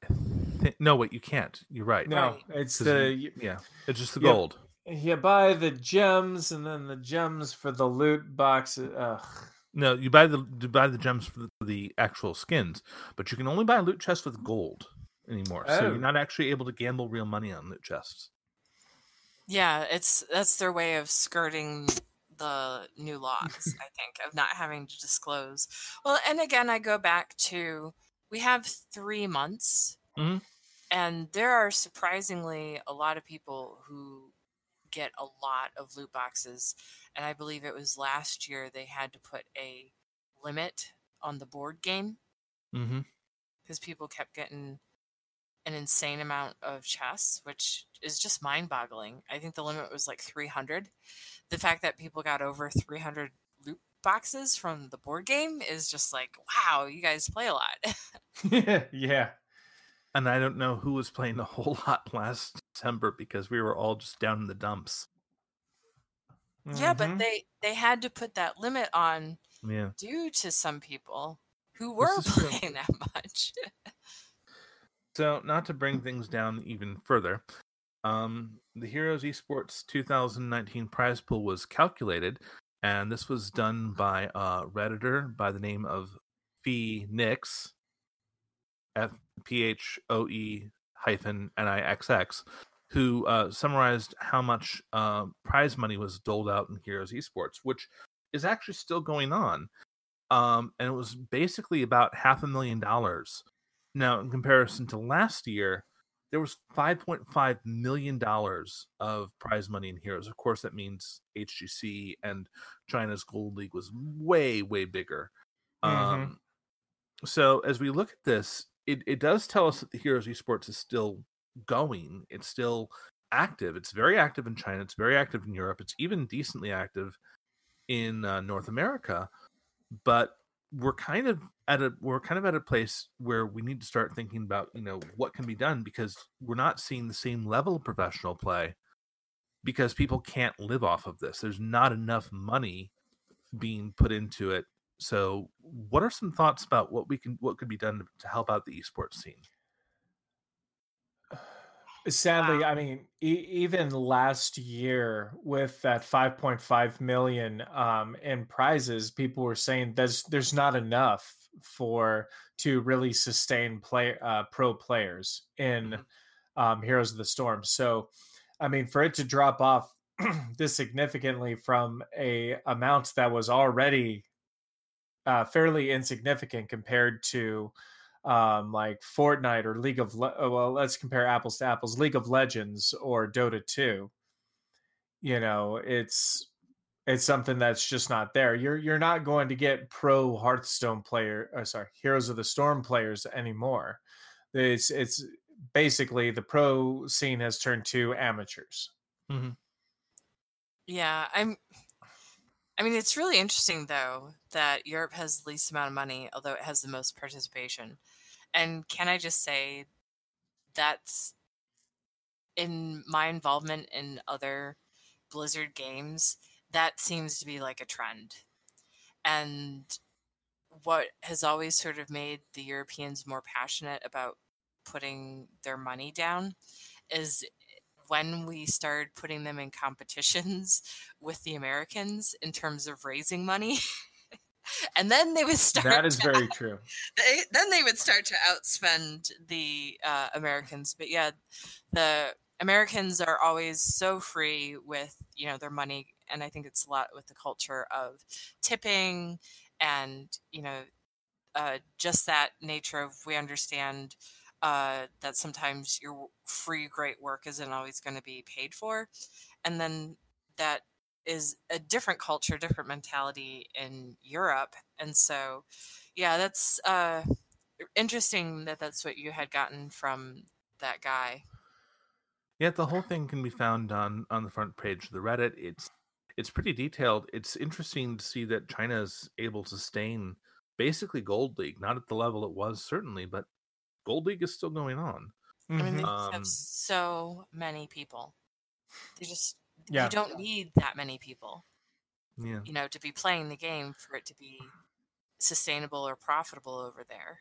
I no, wait, you can't. You're right. No, Right. it's 'Cause the you- yeah, it's just the Yep. gold. you buy the gems and then the gems for the loot box. Ugh. No, you buy the you buy the gems for the, the actual skins, but you can only buy loot chests with gold anymore. So Oh. you're not actually able to gamble real money on loot chests. Yeah, it's that's their way of skirting the new laws, I think, of not having to disclose. Well, and again, I go back to we have three months, Mhm. and there are surprisingly a lot of people who get a lot of loot boxes. And I believe it was last year they had to put a limit on the board game Mm-hmm. because people kept getting an insane amount of chests, which is just mind boggling. I think the limit was like 300. The fact that people got over 300 loot boxes from the board game is just like, wow, you guys play a lot. yeah. And I don't know who was playing a whole lot last December because we were all just down in the dumps. yeah, but Mhm. they they had to put that limit on Yeah. due to some people who were is true. playing that much. So, not to bring things down even further, um, the Heroes Esports 2019 prize pool was calculated, and this was done by a redditor by the name of Fee Nix, F P H O E hyphen N I X X, who uh, summarized how much uh, prize money was doled out in Heroes Esports, which is actually still going on. Um, and it was basically about half a million dollars now, in comparison to last year, there was $5.5 million of prize money in Heroes. Of course, that means HGC and China's Gold League was way, way bigger. Mhm. Um, so, as we look at this, it, it does tell us that the Heroes Esports is still going. It's still active. It's very active in China. It's very active in Europe. It's even decently active in uh, North America. But we're kind of at a we're kind of at a place where we need to start thinking about you know what can be done because we're not seeing the same level of professional play because people can't live off of this. There's not enough money being put into it. So what are some thoughts about what we can what could be done to help out the esports scene Sadly, I mean, e- even last year with that 5.5 million um, in prizes, people were saying there's there's not enough for to really sustain play uh, pro players in um, Heroes of the Storm. So, I mean, for it to drop off this significantly from a amount that was already uh, fairly insignificant compared to um, like Fortnite or League of Le- oh, well, let's compare apples to apples, League of Legends or Dota 2. You know, it's it's something that's just not there. You're you're not going to get pro Hearthstone player, or sorry, Heroes of the Storm players anymore. It's it's basically the pro scene has turned to amateurs. Mm-hmm. Yeah, I'm I mean, it's really interesting though that Europe has the least amount of money, although it has the most participation. And can I just say that's in my involvement in other Blizzard games, that seems to be like a trend. And what has always sort of made the Europeans more passionate about putting their money down is when we started putting them in competitions with the Americans in terms of raising money. and then they would start. That is to, very true. They, then they would start to outspend the uh, Americans. But yeah, the Americans are always so free with you know their money, and I think it's a lot with the culture of tipping and you know uh, just that nature of we understand uh, that sometimes your free great work isn't always going to be paid for and then that is a different culture different mentality in europe and so yeah that's uh, interesting that that's what you had gotten from that guy yeah the whole thing can be found on on the front page of the reddit it's it's pretty detailed it's interesting to see that china is able to sustain basically gold league not at the level it was certainly but Gold League is still going on. I mean, they Mhm. just have Um, so many people. They just Yeah. you don't need that many people, Yeah. you know, to be playing the game for it to be sustainable or profitable over there.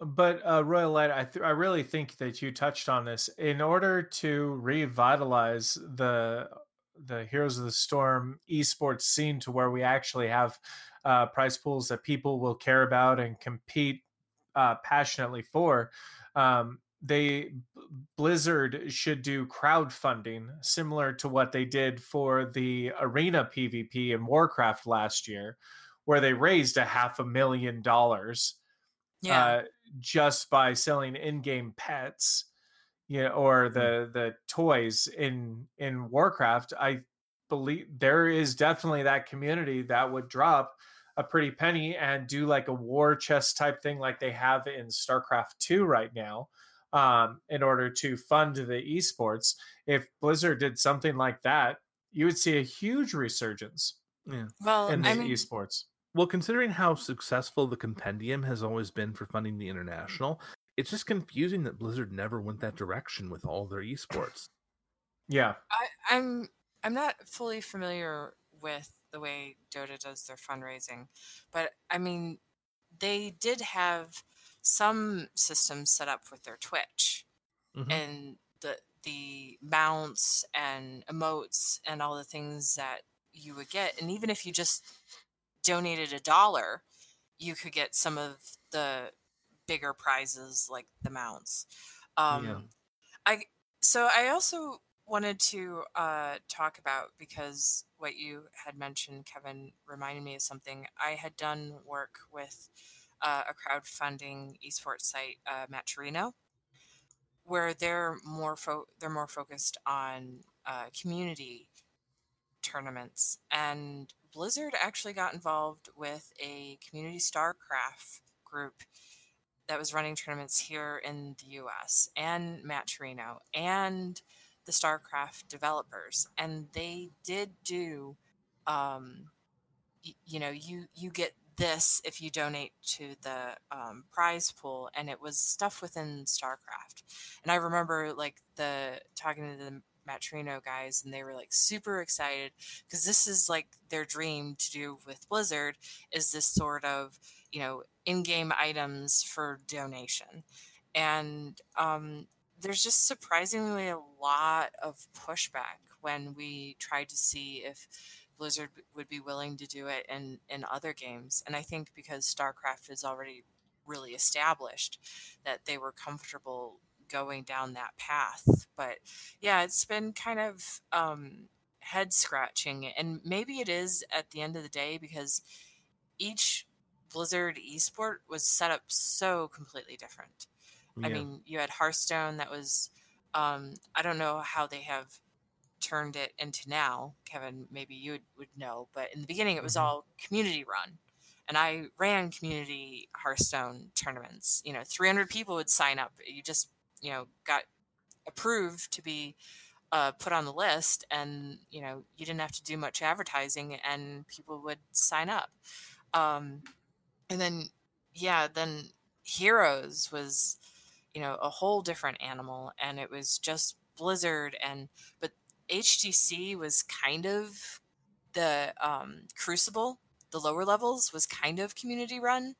But uh, Royalite, I th- I really think that you touched on this. In order to revitalize the the Heroes of the Storm esports scene to where we actually have uh, prize pools that people will care about and compete uh, passionately for, um, they Blizzard should do crowdfunding similar to what they did for the arena PvP in Warcraft last year, where they raised a half a million dollars Yeah. uh, just by selling in-game pets, you know, or the the toys in in Warcraft. I believe there is definitely that community that would drop a pretty penny and do like a war chest type thing like they have in StarCraft 2 right now um, in order to fund the esports. If Blizzard did something like that, you would see a huge resurgence Yeah. well, in the I mean, esports. Well, considering how successful the compendium has always been for funding the international, it's just confusing that Blizzard never went that direction with all their esports. Yeah. I, I'm I'm not fully familiar with the way Dota does their fundraising, but I mean, they did have some systems set up with their Twitch Mhm. and the the mounts and emotes and all the things that you would get, and even if you just donated a dollar, you could get some of the bigger prizes like the mounts. Um, Yeah. I so I also wanted to uh, talk about because what you had mentioned, Kevin, reminded me of something. I had done work with uh, a crowdfunding esports site, uh, Matcherino, where they're more fo- they're more focused on uh, community tournaments, and Blizzard actually got involved with a community StarCraft group that was running tournaments here in the US and Matcherino and the StarCraft developers. And they did do, um, you know, you, you get this if you donate to the um, prize pool and it was stuff within StarCraft. And I remember like the talking to the Matcherino guys and they were like super excited because this is like their dream to do with Blizzard is this sort of, you know, in-game items for donation and um, there's just surprisingly a lot of pushback when we tried to see if blizzard would be willing to do it in, in other games and i think because starcraft is already really established that they were comfortable going down that path but yeah it's been kind of um, head scratching and maybe it is at the end of the day because each Blizzard esport was set up so completely different. I mean, you had Hearthstone that was um I don't know how they have turned it into now. Kevin, maybe you would, would know, but in the beginning it was Mhm. all community run. And I ran community Hearthstone tournaments. You know, 300 people would sign up. You just, you know, got approved to be uh, put on the list, and you know you didn't have to do much advertising, and people would sign up. Um, and then yeah, then Heroes was you know a whole different animal, and it was just Blizzard, and but HGC was kind of the um, Crucible, the lower levels was kind of community run.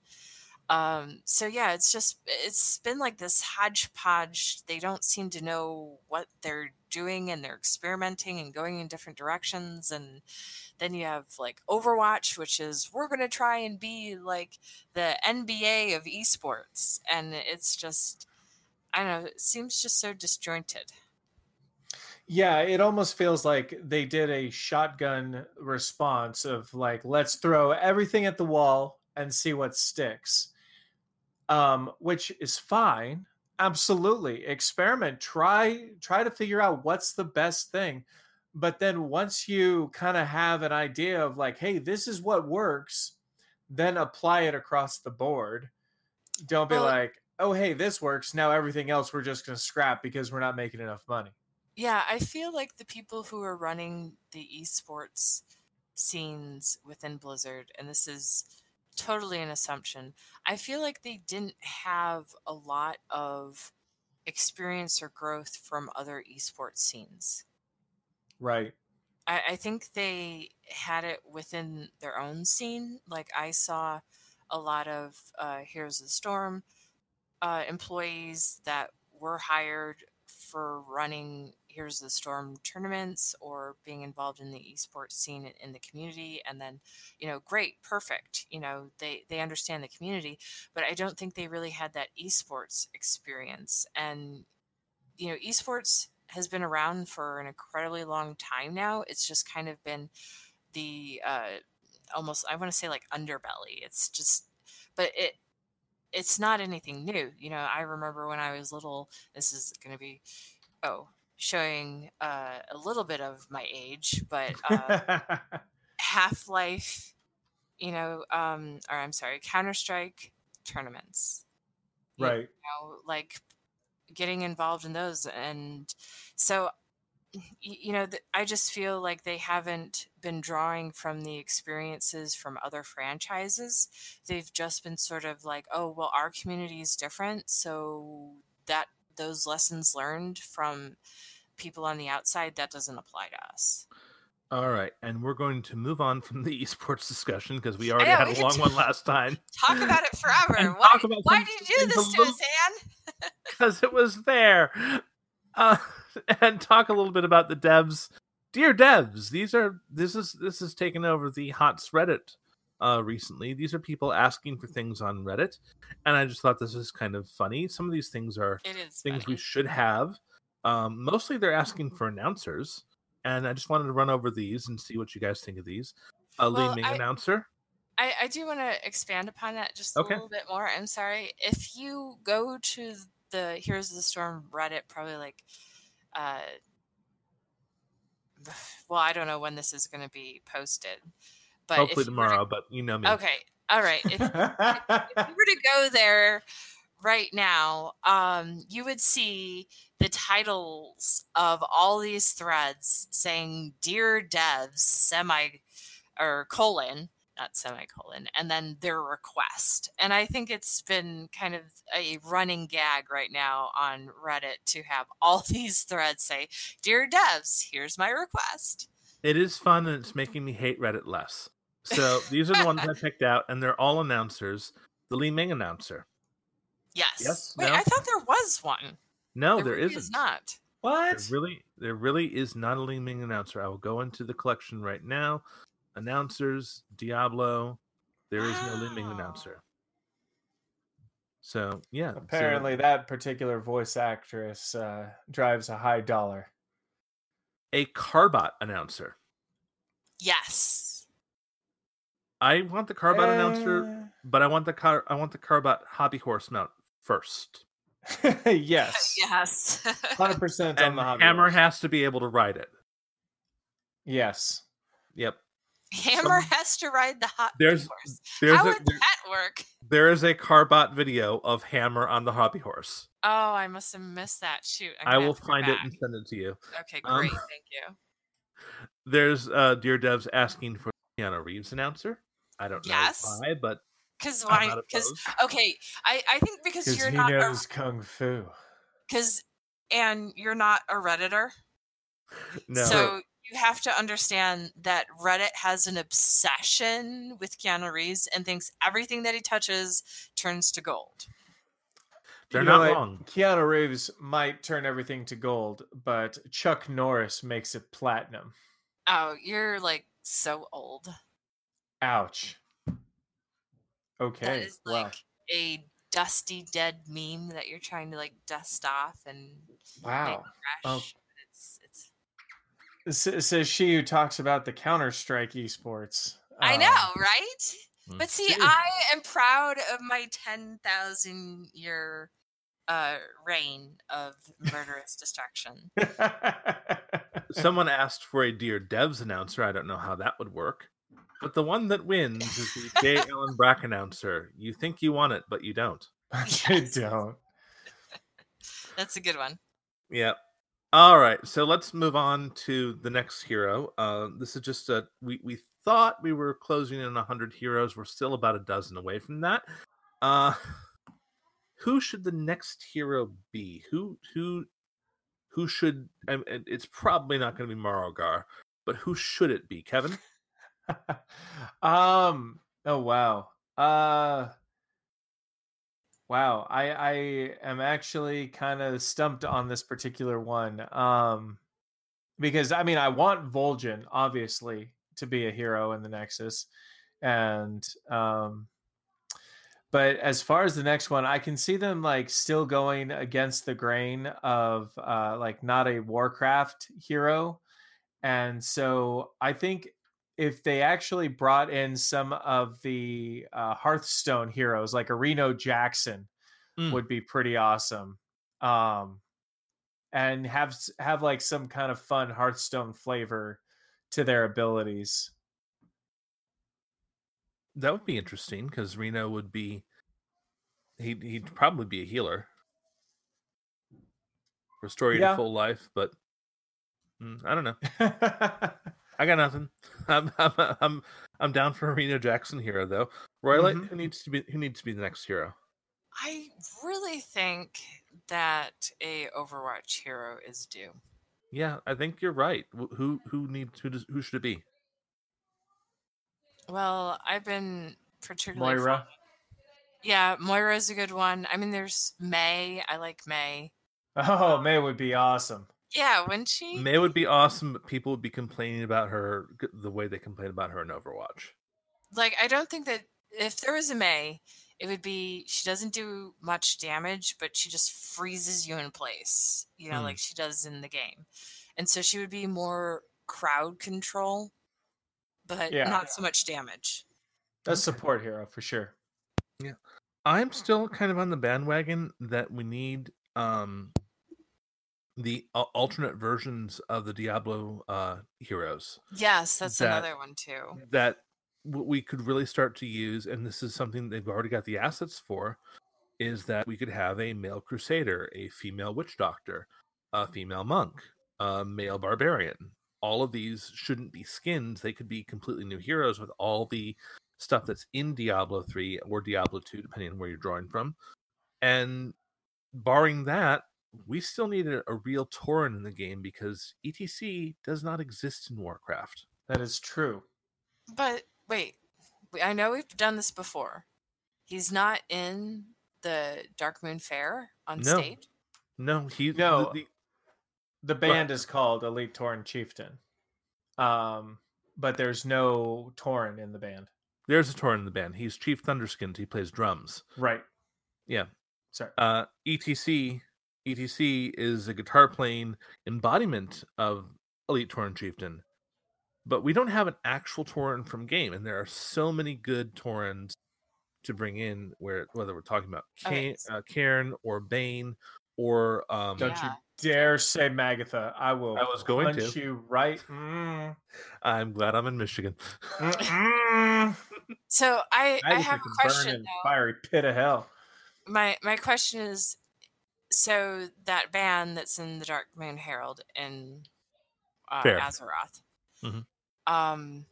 Um, so yeah, it's just it's been like this hodgepodge. They don't seem to know what they're doing and they're experimenting and going in different directions and then you have like Overwatch, which is we're going to try and be like the NBA of esports. And it's just, I don't know, it seems just so disjointed. Yeah, it almost feels like they did a shotgun response of like, let's throw everything at the wall and see what sticks. Um, which is fine. Absolutely. Experiment. Try try to figure out what's the best thing. But then once you kind of have an idea of like, hey, this is what works, then apply it across the board. Don't be Well- like, oh hey, this works. Now everything else we're just gonna scrap because we're not making enough money. Yeah, I feel like the people who are running the esports scenes within Blizzard, and this is totally an assumption, I feel like they didn't have a lot of experience or growth from other esports scenes. Right. I, I think they had it within their own scene. Like I saw a lot of uh, Heroes of the Storm uh, employees that were hired for running Heroes of the Storm tournaments or being involved in the esports scene in- in the community. And then, you know, great, perfect. You know, they they understand the community, but I don't think they really had that esports experience. And you know, esports has been around for an incredibly long time now. It's just kind of been the uh, almost I want to say like underbelly. It's just, but it it's not anything new. You know, I remember when I was little. This is going to be oh showing uh, a little bit of my age, but uh, Half Life, you know, um, or I'm sorry, Counter Strike tournaments. You right. know, like getting involved in those and so you know i just feel like they haven't been drawing from the experiences from other franchises they've just been sort of like oh well our community is different so that those lessons learned from people on the outside that doesn't apply to us All right, and we're going to move on from the esports discussion because we already know, had we a long t- one last time. talk about it forever why, why did you do this to us anne because it was there. Uh, and talk a little bit about the devs. Dear devs, these are this is this has taken over the hot Reddit uh, recently. These are people asking for things on Reddit, and I just thought this is kind of funny. Some of these things are things we should have. Um, mostly, they're asking for announcers, and I just wanted to run over these and see what you guys think of these. A Well, Li Ming I- announcer. I, I do want to expand upon that just Okay. a little bit more. I'm sorry. If you go to the Heroes of the Storm Reddit, probably like, uh, well, I don't know when this is going to be posted, but Hopefully were to- tomorrow, but you know me. okay, all right. If, if you were to go there right now, um, you would see the titles of all these threads saying "Dear Devs," semi or colon, not semicolon, and then their request. And I think it's been kind of a running gag right now on Reddit to have all these threads say, "Dear Devs, here's my request." It is fun and it's making me hate Reddit less. So these are the ones I picked out, and they're all announcers. The Li Ming announcer. Yes. Yes? Wait, No? I thought there was one. No, there really isn't. is not. what? There really, there really is not a Li Ming announcer. I will go into the collection right now. Announcers, Diablo. There is no Li Ming announcer. So yeah, so- Apparently, that particular voice actress uh, drives a high dollar. a Carbot announcer. Yes. I want the Carbot announcer, but I want the car. I want the Carbot hobby horse mount first. Uh, yes, Yes. hundred percent on the hobby Hammer horse. has to be able to ride it. Yes, Yep. Hammer Some- has to ride the hot There's horse. there's How a, would there- that work? there is a Carbot video of Hammer on the hobby horse. Oh, I must have missed that. Shoot. I'm I gonna will have to go find it and send it to you. Okay, um, great. Thank you. There's uh Dear Devs asking for Keanu Reeves announcer. I don't know Yes. why, but Because why? Because okay, I I think because Because you're he not knows kung fu. because and you're not a redditor. no. So you have to understand that Reddit has an obsession with Keanu Reeves and thinks everything that he touches turns to gold. They're You not what? wrong. Keanu Reeves might turn everything to gold, but Chuck Norris makes it platinum. Oh, you're like so old. Ouch. That Okay. is wow. like a dusty dead meme that you're trying to like dust off and make Wow. Oh. fresh. It's it's This it says she who talks about the Counter Strike esports. I Um, know, right? But see, Gee. I am proud of my 10,000 year uh, reign of murderous destruction. Someone asked for a Dear Devs announcer. I don't know how that would work. But the one that wins is the J. Allen Brack announcer. You think you want it, but you don't. I Yes. don't. That's a good one. Yeah. All right. So let's move on to the next hero. Uh, this is just a we we thought we were closing in on hundred heroes. We're still about a dozen away from that. Uh, who should the next hero be? Who who who should? and and it's probably not going to be Marrowgar, but who should it be? Kevin. Um. Oh wow. Uh. Wow. I I am actually kind of stumped on this particular one. Um. Because I mean, I want Vol'jin obviously to be a hero in the Nexus, and um. But as far as the next one, I can see them like still going against the grain of uh like not a Warcraft hero. And so I think if they actually brought in some of the uh, Hearthstone heroes, like a Reno Jackson, Mm. would be pretty awesome. Um, and have have like some kind of fun Hearthstone flavor to their abilities. That would be interesting because Reno would be. He'd he'd probably be a healer. Restore you Yeah. to full life, but mm, I don't know. I got nothing. I'm I'm I'm I'm down for a Reno Jackson hero though. Royalite, Mhm. who needs to be who needs to be the next hero? I really think that a Overwatch hero is due. Yeah, I think you're right. Who who needs who does who should it be? Well, I've been particularly Moira. fond- Yeah, is a good one. I mean, there's Mei. I like Mei. Oh, Mei would be awesome. Yeah, wouldn't she? Mei would be awesome, but people would be complaining about her the way they complain about her in Overwatch. like I don't think that if there was a Mei, it would be she doesn't do much damage, but she just freezes you in place, you know, Hmm. like she does in the game. And so she would be more crowd control, but Yeah. not so much damage. That's support hero for sure. Yeah. I'm still kind of on the bandwagon that we need um the al- alternate versions of the Diablo uh heroes Yes, that's That- another one too. that we could really start to use and this is something they've already got the assets for is that we could have a male crusader, a female witch doctor, a female monk, a male barbarian. All of these shouldn't be skins. They could be completely new heroes with all the stuff that's in Diablo 3 or Diablo 2, depending on where you're drawing from. And barring that, we still need a, a real Tauren in the game because ETC does not exist in Warcraft. That is true. But wait, I know we've done this before. He's not in the Darkmoon Faire on No. stage. No, he No. the- the- The band is called Elite Tauren Chieftain. Um, but there's no Tauren in the band. there's a Tauren in the band. He's Chief Thunderskins. He plays drums. Right. Yeah. Sorry. Uh, ETC ETC is a guitar playing embodiment of Elite Tauren Chieftain, but we don't have an actual Tauren from game, and there are so many good Taurens to bring in. Where whether we're talking about Okay, uh, Cairn or Bane or um, Don't Yeah. you dare say Magatha. I will I was going punch to. you right. Mm, I'm glad I'm in Michigan. So I, I wish have a question though. Fiery pit of hell. My my question is, so that band that's in the Dark Moon Herald in uh, Fair. Azeroth, Mhm. um,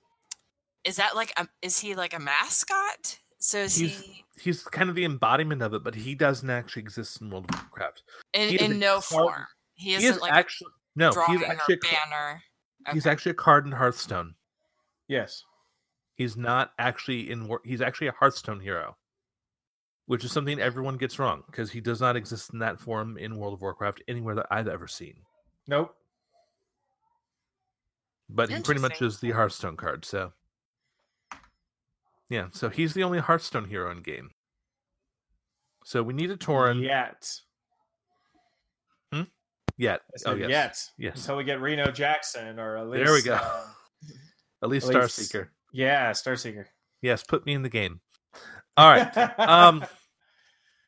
is that like a, is he like a mascot? So is He's- he He's kind of the embodiment of it, but he doesn't actually exist in World of Warcraft. in, he is a in no card- form? He He isn't is like actually no. He's actually a, ca- banner. he's actually a card in Hearthstone. Yes. He's not actually in. War- He's actually a Hearthstone hero, which is something everyone gets wrong because he does not exist in that form in World of Warcraft anywhere that I've ever seen. Nope. But he pretty much is the Hearthstone card. So yeah, so he's the only Hearthstone hero in game. So we need a Tauren Yet. Hmm. yet. I Oh yes, Yet. yes. Until we get Reno Jackson or at least. There we go. um, At least at least- Starseeker. yeah, Starseeker. Yes, put me in the game. All right. um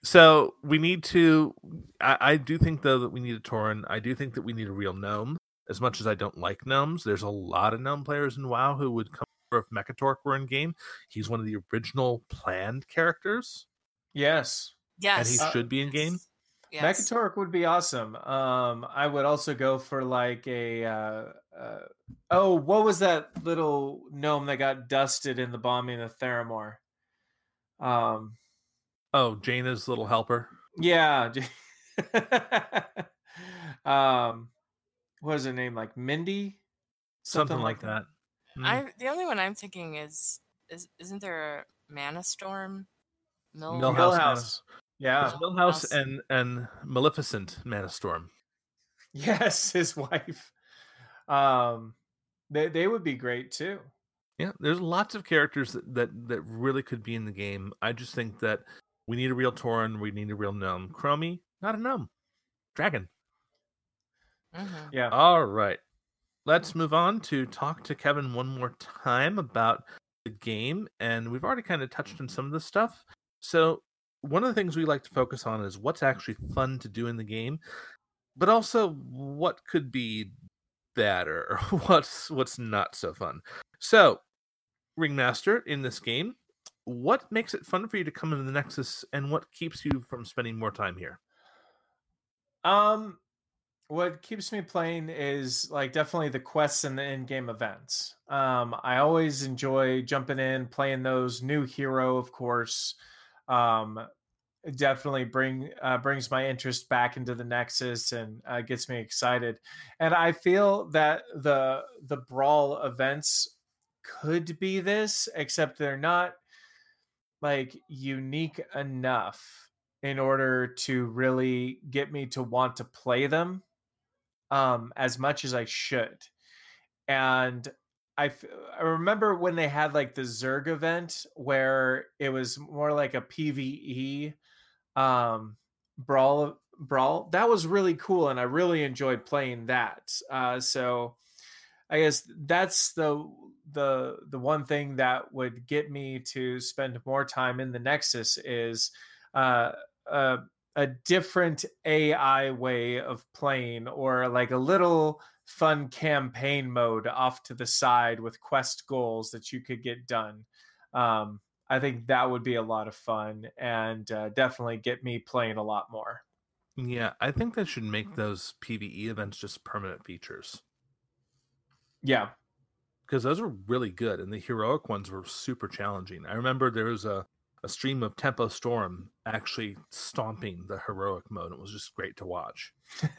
so we need to I, I do think though that we need a Tauren. I do think that we need a real gnome. As much as I don't like gnomes, there's a lot of gnome players in WoW who would come over if Mekkatorque were in game. He's one of the original planned characters, yes. yes, and he Uh, should be in game. yes. Mekkatorque would be awesome. Um, I would also go for like a. Uh, uh, oh, what was that little gnome that got dusted in the bombing of Theramore? Um, Oh, Jaina's little helper. yeah. um, what is her name? Like Mindy? Something, like that. Mm. I the only one I'm thinking is is isn't there a Manastorm? Mil- Millhouse. Millhouse. Yeah. It's Millhouse and and Millificent Mana Storm. Yes, his wife. Um, they they would be great too. Yeah, there's lots of characters that, that that really could be in the game. I just think that we need a real Tauren, we need a real gnome. Chromie, not a gnome. Dragon. Mhm. Yeah. All right. Let's move on to talk to Kevin one more time about the game. And we've already kind of touched on some of this stuff. So, one of the things we like to focus on is what's actually fun to do in the game, but also what could be better, what's what's not so fun. So, Ringmaster in this game, what makes it fun for you to come into the Nexus and what keeps you from spending more time here? Um, what keeps me playing is like definitely the quests and the in-game events. Um, I always enjoy jumping in, playing those new hero, of course. Um, definitely bring uh, brings my interest back into the Nexus and uh, gets me excited. And I feel that the the brawl events could be this, except they're not like unique enough in order to really get me to want to play them um as much as I should. And I I remember when they had like the Zerg event where it was more like a PvE um brawl brawl that was really cool and I really enjoyed playing that. Uh so I guess that's the the the one thing that would get me to spend more time in the Nexus is uh, a, a different AI way of playing, or like a little fun campaign mode off to the side with quest goals that you could get done. Um, I think that would be a lot of fun and uh, definitely get me playing a lot more. Yeah, I think they should make those PvE events just permanent features Yeah, because those were really good, and the heroic ones were super challenging. I remember there was a, a stream of Tempo Storm actually stomping the heroic mode. It was just great to watch.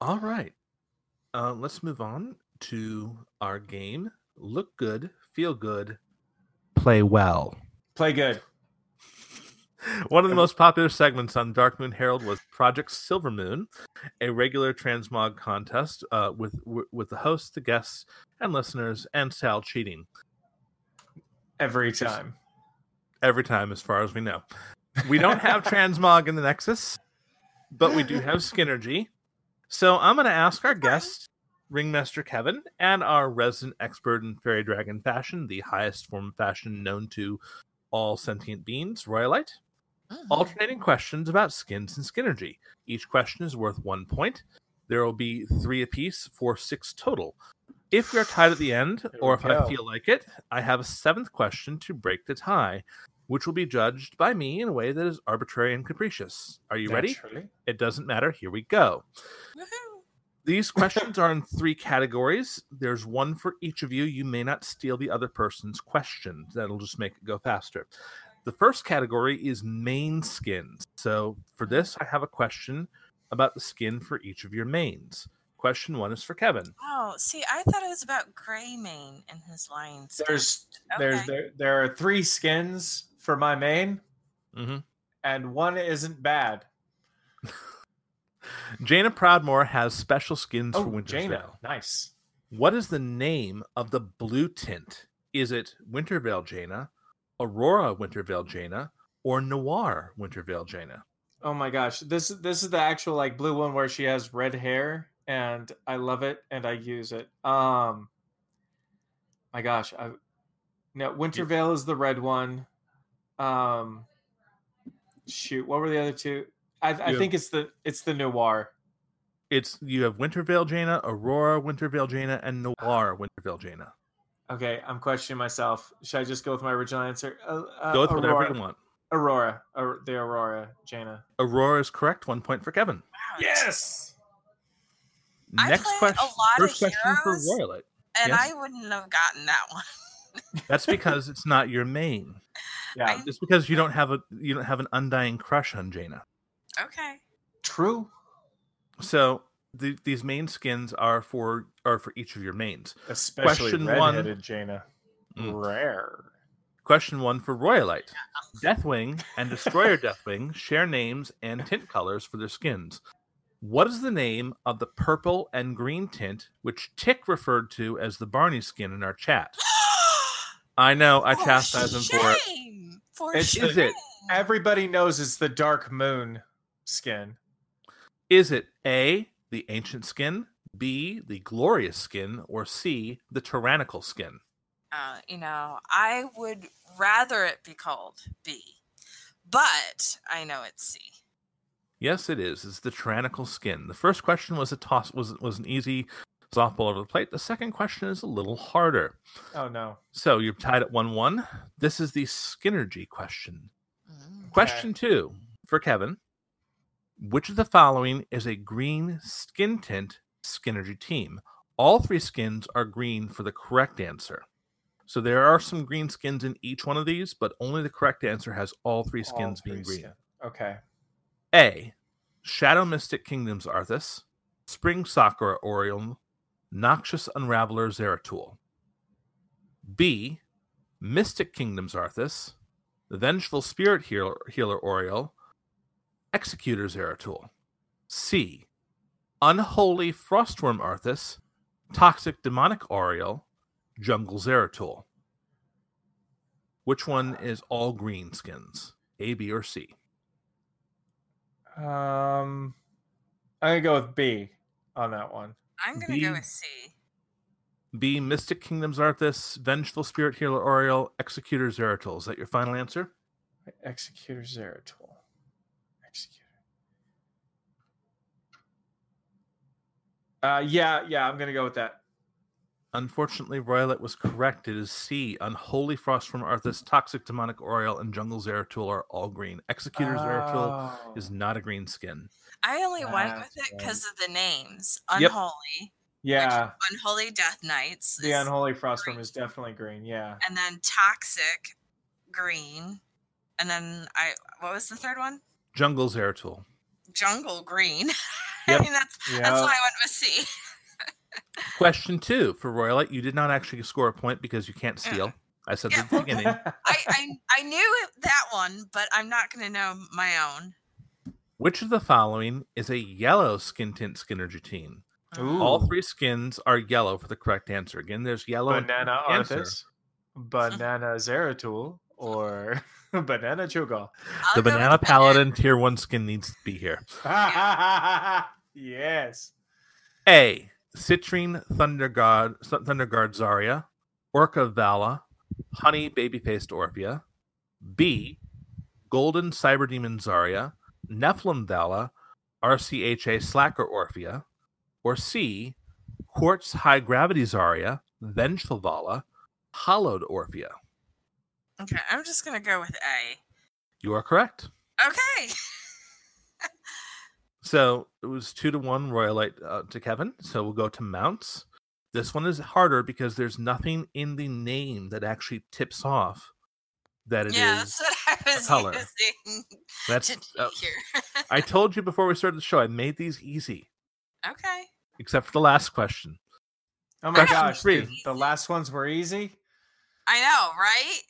All right, uh, let's move on to our game. Look good, feel good, play well. play good. One of the most popular segments on Darkmoon Herald was Project Silver Moon, a regular transmog contest uh, with with the hosts, the guests, and listeners, and Sal cheating every time. every time, as far as we know. We don't have transmog in the Nexus, but we do have Skinergy. So I'm going to ask our guest, Ringmaster Kevin, and our resident expert in fairy dragon fashion, the highest form of fashion known to all sentient beings, Royalite. Mhm. Alternating questions about skins and Skinergy. Each question is worth one point. There will be three apiece for six total. If we are tied at the end, or if I feel like it, I have a seventh question to break the tie, which will be judged by me in a way that is arbitrary and capricious. Are you ready? It doesn't matter. Here we go. Woohoo. These questions are in three categories. There's one for each of you. You may not steal the other person's question. That'll just make it go faster. The first category is main skins. So for this, I have a question about the skin for each of your mains. Question one is for Kevin. Oh, see, I thought it was about Greymane and his lions. There's there's Okay. there there are three skins for my main, Mhm. and one isn't bad. Jaina Proudmoore has special skins Oh, for Winter's Jaina, Veil. nice. What is the name of the blue tint? Is it Wintervale Jaina, Aurora Wintervale Jaina, or Noir Wintervale Jaina? Oh my gosh, this this is the actual like blue one where she has red hair, and I love it and I use it. Um, my gosh, I no Wintervale is the red one. Um, shoot, what were the other two? I, I think it's the it's the noir. It's you have Wintervale Jaina, Aurora Wintervale Jaina, and Noir Wintervale Jaina. Okay, I'm questioning myself. Should I just go with my original answer? Uh, uh, Go with whatever Aurora, you want. Aurora, Aur- the Aurora, Jaina. Aurora is correct. One point for Kevin. Wow, Yes. I Next played a question. lot of First question for heroes. Royalite. And Yes. I wouldn't have gotten that one. That's because it's not your main. Yeah, I- It's because you don't have a you don't have an undying crush on Jaina. Okay. true. So the, these main skins are for are for each of your mains. Especially Question one. redheaded Jaina. Mm. Rare. Question one for Royalite. Deathwing and Destroyer Deathwing share names and tint colors for their skins. What is the name of the purple and green tint which Tick referred to as the Barney skin in our chat? I know, I For chastise him for it. For It's shame. Is it? Everybody knows it's the Dark Moon skin. Is it A, the ancient skin, B, the glorious skin, or C, the tyrannical skin? Uh, you know, I would rather it be called B, but I know it's C. Yes, it is. It's the tyrannical skin. The first question was a toss was was an easy softball over the plate. The second question is a little harder. Oh no. So you're tied at one one. This is the Skinergy question. Mm. Question two for Kevin. Which of the following is a green skin tint Skinergy team? All three skins are green for the correct answer. So there are some green skins in each one of these, but only the correct answer has all three All skins three being green. skin. Okay. A. Shadow Mystic Kingdoms Arthas, Spring Sakura Auriel, Noxious Unraveler Zeratul. B. Mystic Kingdoms Arthas, the Vengeful Spirit Healer, Healer Auriel, Executor Zeratul. C. Unholy Frostworm Arthas, Toxic Demonic Auriel, Jungle Zeratul. Which one is all green skins? A, B, or C? Um, I'm gonna go with B on that one. I'm gonna B. go with C. B. Mystic Kingdoms Arthas, Vengeful Spirit Healer Auriel, Executor Zeratul. Is that your final answer? Executor Zeratul. Executor. Uh, yeah, yeah, I'm gonna go with that. Unfortunately, Royalite was correct. It is C. Unholy Frost from Arthas, Toxic Demonic Auriel, and Jungle Zeratul are all green. Executor Zeratul Oh. is not a green skin. I only went with it because of the names. Yep. Unholy, Yeah, Unholy Death Knights, the is- unholy from is definitely green. Yeah. and then Toxic, green, and then I. What was the third one? Jungle Zeratul. Jungle green. Yep. I mean, that's Yeah. that's why I went with C. Question two for Royalite. You did not actually score a point because you can't steal. I said Yeah, at the beginning. I, I I knew that one, but I'm not gonna know my own. Which of the following is a yellow skin tint Skinergy team? Ooh. All three skins are yellow for the correct answer. Again, there's yellow. and Banana answer. Arthas, Banana Zeratul, or Banana Cho'Gall. The go Banana Paladin tier one skin needs to be here. yes. A. Citrine thunder god Thunderguard, Thunderguard Zarya, Orca Valla, Honey Babyfaced Orphea. B. Golden Cyber Demon Zarya, Nephilim Valla, RCHA Slacker Orphea, or C. Quartz High Gravity Zarya, Vengeful Valla, Hollowed Orphea? Okay, I'm just gonna go with A. You are correct. Okay. So it was two to one Royalite uh, to Kevin. So we'll go to mounts. This one is harder because there's nothing in the name that actually tips off that it is. yeah, that's what I was color. using That's. to uh, here. I told you before we started the show. I made these easy, okay. except for the last question. Oh my Question gosh, three. dude, the last ones were easy. I know, right?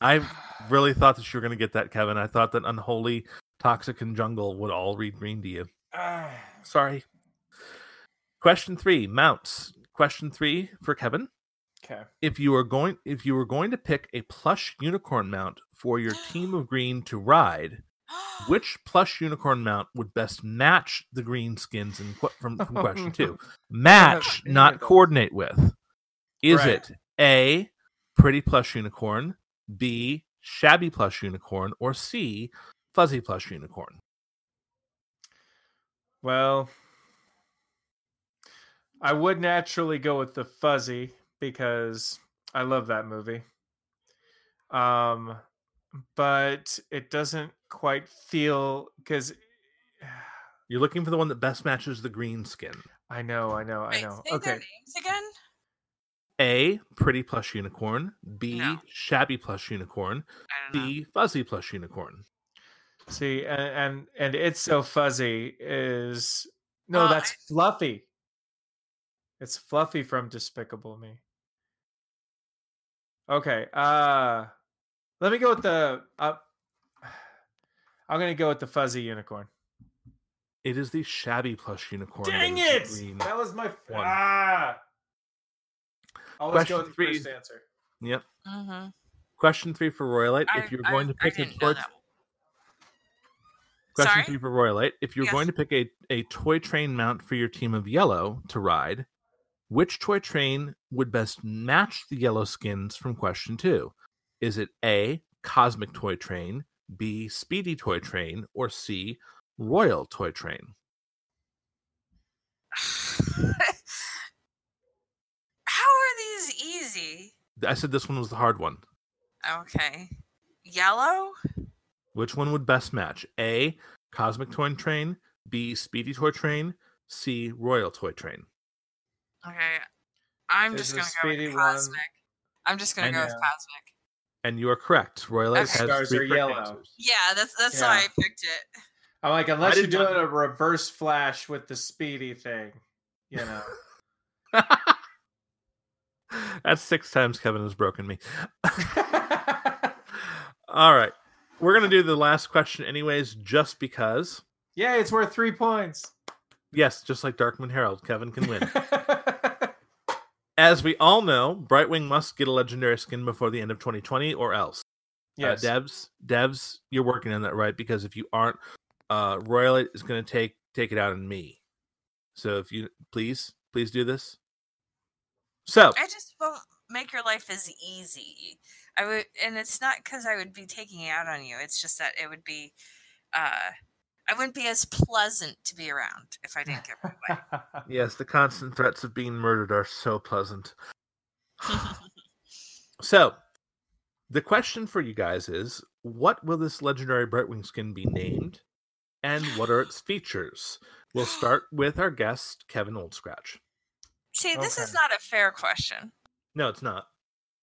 I really thought that you were going to get that, Kevin. I thought that unholy, toxic, and jungle would all read green to you. Ah, Sorry. Question three: mounts. Question three for Kevin. okay. if you are going if you were going to pick a plush unicorn mount for your team of green to ride, which plush unicorn mount would best match the green skins in from, from question two? Match, not coordinate with. Is Right. it A, pretty plush unicorn, B, shabby plush unicorn, or C, fuzzy plush unicorn? Well, I would naturally go with the fuzzy because I love that movie. Um, but it doesn't quite feel because You're looking for the one that best matches the green skin. I know, I know, I know. say their Okay, names again. A, pretty plush unicorn, B, No. shabby plush unicorn, I. C, fuzzy plush unicorn. see, and and, and it's so fuzzy is no, Well, that's fluffy. It's fluffy from Despicable Me. Okay, uh, let me go with the. Uh, I'm gonna go with the fuzzy unicorn. It is the shabby plush unicorn. that Dang it! That was my one. ah. Always Question go with the three. first answer. Yep. Mm-hmm. Question three for Royalite. I, If you're I- going to pick a didn't toy, question Sorry? three for Royalite. If you're Yes. going to pick a, a toy train mount for your team of yellow to ride, which toy train would best match the yellow skins from question two? Is it A, Cosmic Toy Train, B, Speedy Toy Train, or C, Royal Toy Train? How are these easy? I said this one was the hard one. Okay. Yellow? Which one would best match? A, Cosmic Toy Train, B, Speedy Toy Train, C, Royal Toy Train. Okay. I'm There's just gonna go speedy with one. cosmic. I'm just gonna go with cosmic. And you are correct. Royalite Okay. has Stars three are yellow. answers. Yeah, that's that's why I picked it. I'm like, unless you're did not- doing a reverse flash with the speedy thing, you know. That's six times Kevin has broken me. All right. We're going to do the last question, anyways, just because. yeah, it's worth three points. Yes, just like Darkmoon Herald, Kevin can win. As we all know, Brightwing must get a legendary skin before the end of 2020 or else. yes. Uh, devs, devs, you're working on that, right? Because if you aren't, uh, Royalite is going to take take it out on me. So if you please, please do this. So I just won't make your life as easy. I would, and it's not because I would be taking it out on you. It's just that it would be, uh, I wouldn't be as pleasant to be around if I didn't get my way. yes, the constant threats of being murdered are so pleasant. So, the question for you guys is what will this legendary Brightwing skin be named? And what are its features? We'll start with our guest, Kevin Oldscratch. See, this is not a fair question. No, it's not.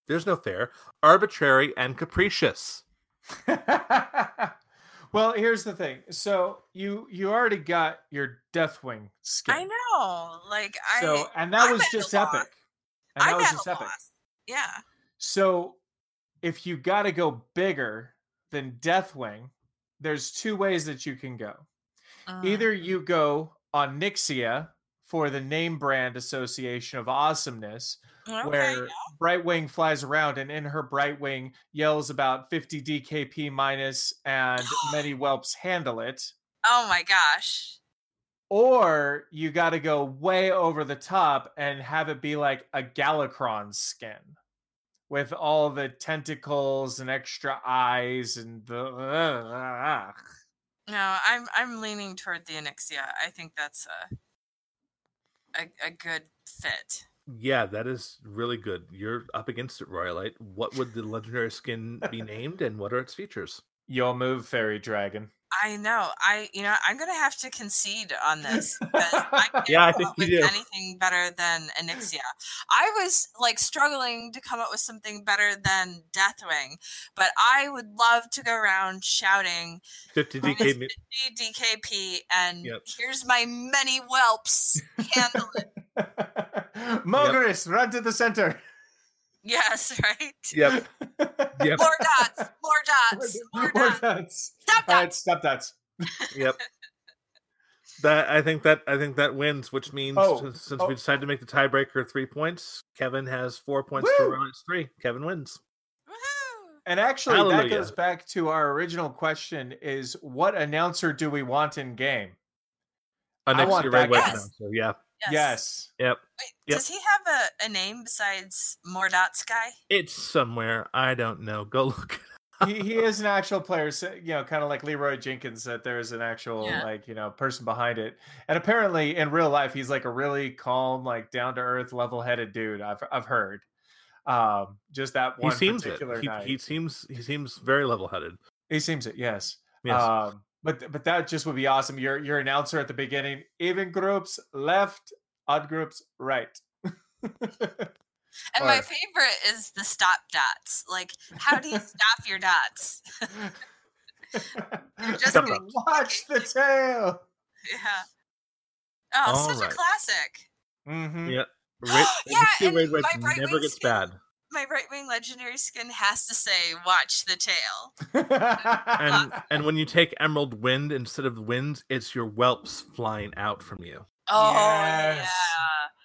There's no fair, arbitrary, and capricious. well, here's the thing. So you you already got your Deathwing skin. I know, like I, So and that I'm was just epic. And I'm was just epic. loss. Yeah. So if you got to go bigger than Deathwing, there's two ways that you can go. Uh, Either you go on Onyxia for the name brand association of awesomeness, okay, where yeah. Brightwing flies around and in her Brightwing yells about 50 DKP minus and many whelps handle it. Oh my gosh. Or you got to go way over the top and have it be like a Galakrond skin. with all the tentacles and extra eyes and the. No, I'm I'm leaning toward the Onyxia. I think that's a a, a good fit. Yeah, that is really good. You're up against it, Royalite. What would the legendary skin be named, and what are its features? Your move, fairy dragon. I know. I you know I'm gonna have to concede on this I can't Yeah, I come think up you with do. anything better than Onyxia? I was like struggling to come up with something better than Deathwing, but I would love to go around shouting 50 minus DK. mi- 50 DKP and Yep. here's my many whelps. Handle it. Mogris, run to the center. Yes, right. Yep. Yep. More dots. More dots. More More dots. dots. Stop All right, dots. stop dots. Yep. That I think that I think that wins, which means Oh, since, since oh. we decided to make the tiebreaker three points, Kevin has four points to Woo! Royalite's three. Kevin wins. Woohoo. And actually, that goes back to our original question: is what announcer do we want in game? I Onyxia want Red that White guy. announcer, Yeah. Yes. Yes. Yep. Wait, Yep. does he have a, a name besides More Dots Guy? It's somewhere. I don't know. Go look. he, he is an actual player, so, you know, kind of like Leroy Jenkins. That there's an actual Yeah. like you know person behind it, and apparently in real life he's like a really calm, like down to earth, level headed dude. I've I've heard. Um, just that He one seems it. particular He, night. he seems he seems very level headed. He seems it. Yes. Yes. Um, but but that just would be awesome. Your your announcer at the beginning, even groups left, odd groups right. And my favorite is the stop dots. Like, how do you stop your dots? You're just gonna. Watch the tail. yeah. Oh, All such right. a classic. Mhm. Yeah. Ra- Yeah, and Red White my right never gets skin- bad. My right wing legendary skin has to say, "Watch the tail." And and when you take Emerald Wind instead of winds, it's your whelps flying out from you. Oh Yes.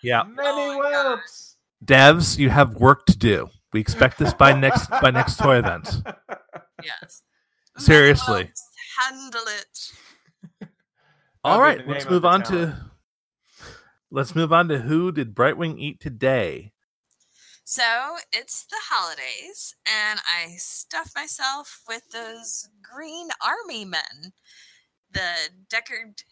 yeah. Yeah. Many Oh my God. whelps. Devs, you have work to do. We expect this by next by next toy event. Yes. Seriously. Whelps, Handle it. All That'd be right, the let's move on talent. to let's move on to who did Brightwing eat today? So it's the holidays, and I stuff myself with those green army men. The Deckard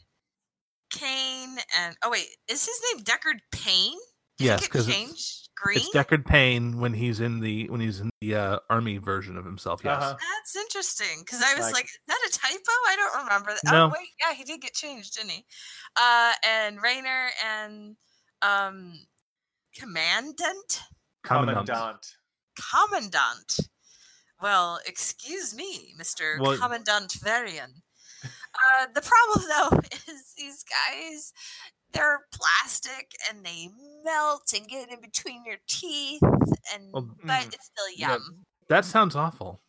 Cain and oh wait, is his name Deckard Payne? Did Yes, it get 'cause it's- green. It's Deckard Payne when he's in the when he's in the uh, army version of himself. Yes. Uh-huh. That's interesting because I was Like- like, "Is that a typo?" I don't remember. That. No. Oh wait, yeah, he did get changed, didn't he? Uh, and Raynor and um, Commandant, Commandant. Commandant. Commandant. Well, excuse me, Mister Well- Commandant Varian. Uh, the problem though is these guys. They're plastic and they melt and get in between your teeth, and Well, but mm, it's still yeah. yum. That sounds awful.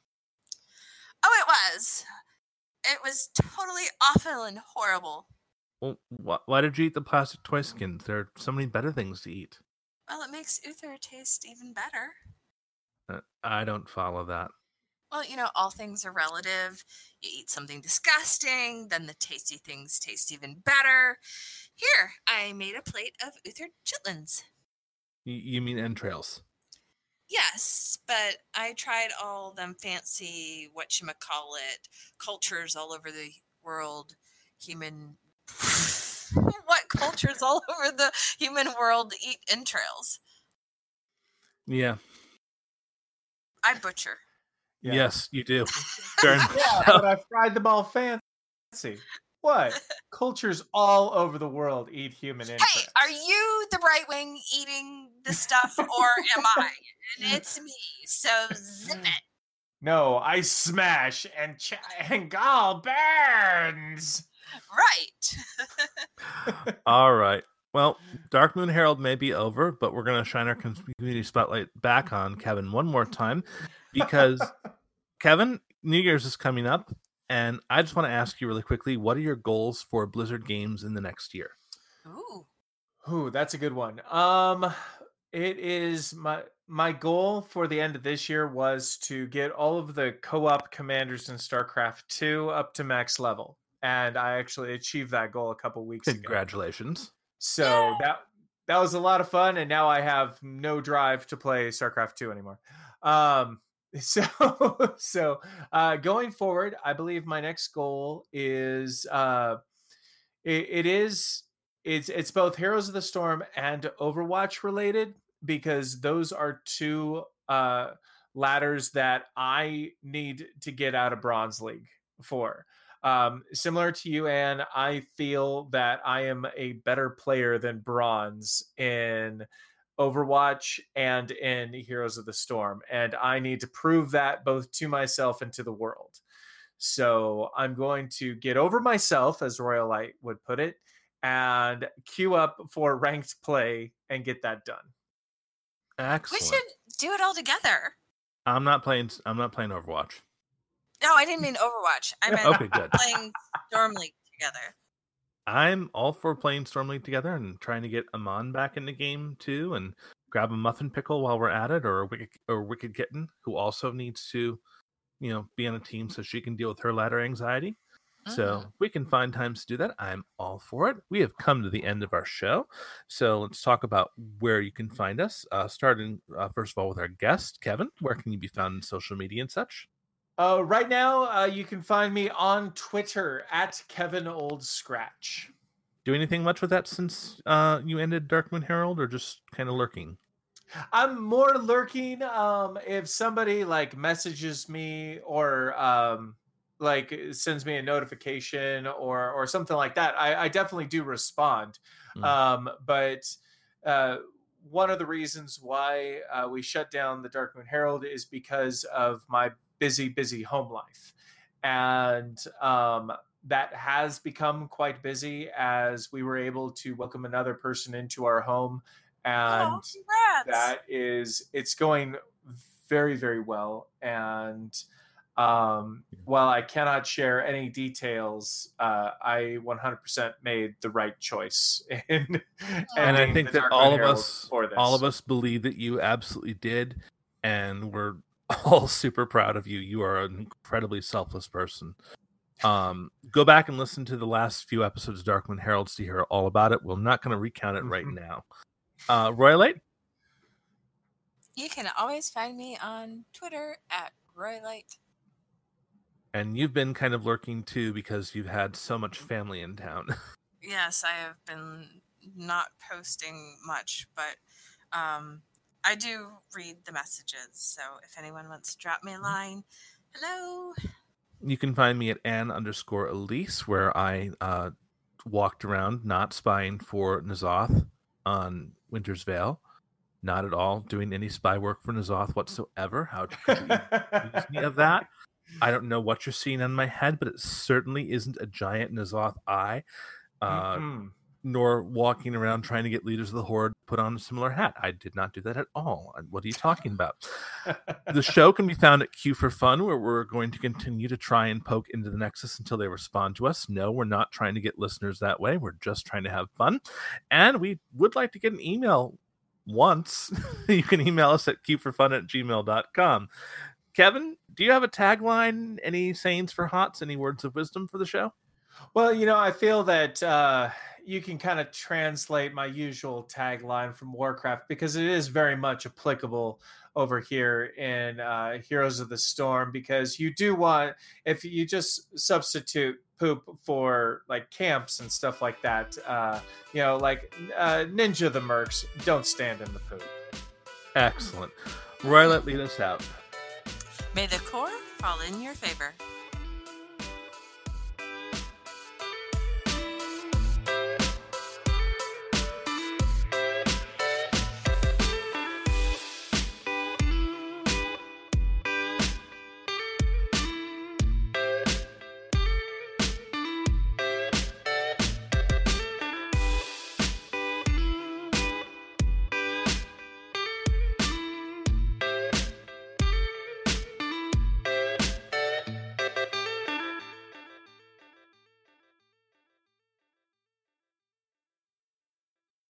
Oh, it was. It was totally awful and horrible. Well, wh- why did you eat the plastic toy skins? There are so many better things to eat. Well, it makes Uther taste even better. Uh, I don't follow that. Well, you know, all things are relative. You eat something disgusting, then the tasty things taste even better. Here, I made a plate of Uther chitlins. You mean entrails? Yes, but I tried all them fancy whatchamacallit cultures all over the world. Human. What cultures all over the human world eat entrails? Yeah. I butcher. Yeah. Yes, you do. Very much Yeah, so. but I fried them all fancy. What? Cultures all over the world eat human Hey, are you the right wing eating the stuff, or am I? And it's me. So zip it. No, I smash and ch- and gall burns. Right. All right. Well, Darkmoon Herald may be over, but we're going to shine our community spotlight back on Kevin one more time because Kevin, New Year's is coming up, and I just want to ask you really quickly what are your goals for Blizzard games in the next year? Ooh. Ooh, that's a good one. Um, it is my my goal for the end of this year was to get all of the co-op commanders in StarCraft 2 up to max level. And I actually achieved that goal a couple weeks ago. Congratulations. So that that was a lot of fun, and now I have no drive to play StarCraft 2 anymore. Um, so so uh, going forward, I believe my next goal is uh, it, it is it's it's both Heroes of the Storm and Overwatch related because those are two uh, ladders that I need to get out of Bronze League for. Um, similar to you, Anne, I feel that I am a better player than Bronze in Overwatch and in Heroes of the Storm. And I need to prove that both to myself and to the world. So I'm going to get over myself, as Royalite would put it, and queue up for ranked play and get that done. Excellent. We should do it all together. I'm not playing. I'm not playing Overwatch. No, I didn't mean Overwatch. I meant Okay, good. playing Storm League together. I'm all for playing Storm League together and trying to get Amon back in the game too, and grab a muffin pickle while we're at it, or a wicked or wicked kitten who also needs to, you know, be on a team so she can deal with her ladder anxiety. So Mhm. we can find times to do that. I'm all for it. We have come to the end of our show, so let's talk about where you can find us. Uh, starting uh, first of all with our guest Kevin. Where can you be found in social media and such? Uh, right now, uh, you can find me on Twitter at Kevin Oldscratch. Do anything much with that since uh, you ended Darkmoon Herald, or just kind of lurking? I'm more lurking. Um, if somebody like messages me or um, like sends me a notification or or something like that, I, I definitely do respond. Mm. Um, but uh, one of the reasons why uh, we shut down the Darkmoon Herald is because of my busy, busy home life, and um, that has become quite busy as we were able to welcome another person into our home. And oh, that is it's going very very well. And um while i cannot share any details uh i 100% made the right choice in and I think that all of us, for this. all of us believe that you absolutely did, and we're all super proud of you. You are an incredibly selfless person. Um, go back and listen to the last few episodes of Darkmoon Heralds to hear all about it. We're not going to recount it right Mhm. now. Uh, Royalite, You can always find me on Twitter at Royalite. and you've been kind of lurking too because you've had so much family in town. Yes, I have been not posting much, but um, I do read the messages. So if anyone wants to drop me a line, hello. you can find me at Anne underscore Elise, where I uh, walked around not spying for N'Zoth on Winter's Veil. Not at all doing any spy work for N'Zoth whatsoever. How could you accuse me of that? I don't know what you're seeing on my head, but it certainly isn't a giant N'Zoth eye, uh, Mhm. Nor walking around trying to get leaders of the Horde put on a similar hat. I did not do that at all. What are you talking about? the show can be found at Queue for Fun, where we're going to continue to try and poke into the Nexus until they respond to us. No, we're not trying to get listeners that way. We're just trying to have fun. And we would like to get an email once. you can email us at qforfun at gmail.com. Kevin, do you have a tagline? Any sayings for HOTS? Any words of wisdom for the show? Well, you know, I feel that uh, you can kind of translate my usual tagline from Warcraft because it is very much applicable over here in uh, Heroes of the Storm. Because you do want, if you just substitute poop for like camps and stuff like that, uh, you know, like uh, Ninja the Mercs don't stand in the poop. Excellent. Roy, let lead us out. May the core fall in your favor.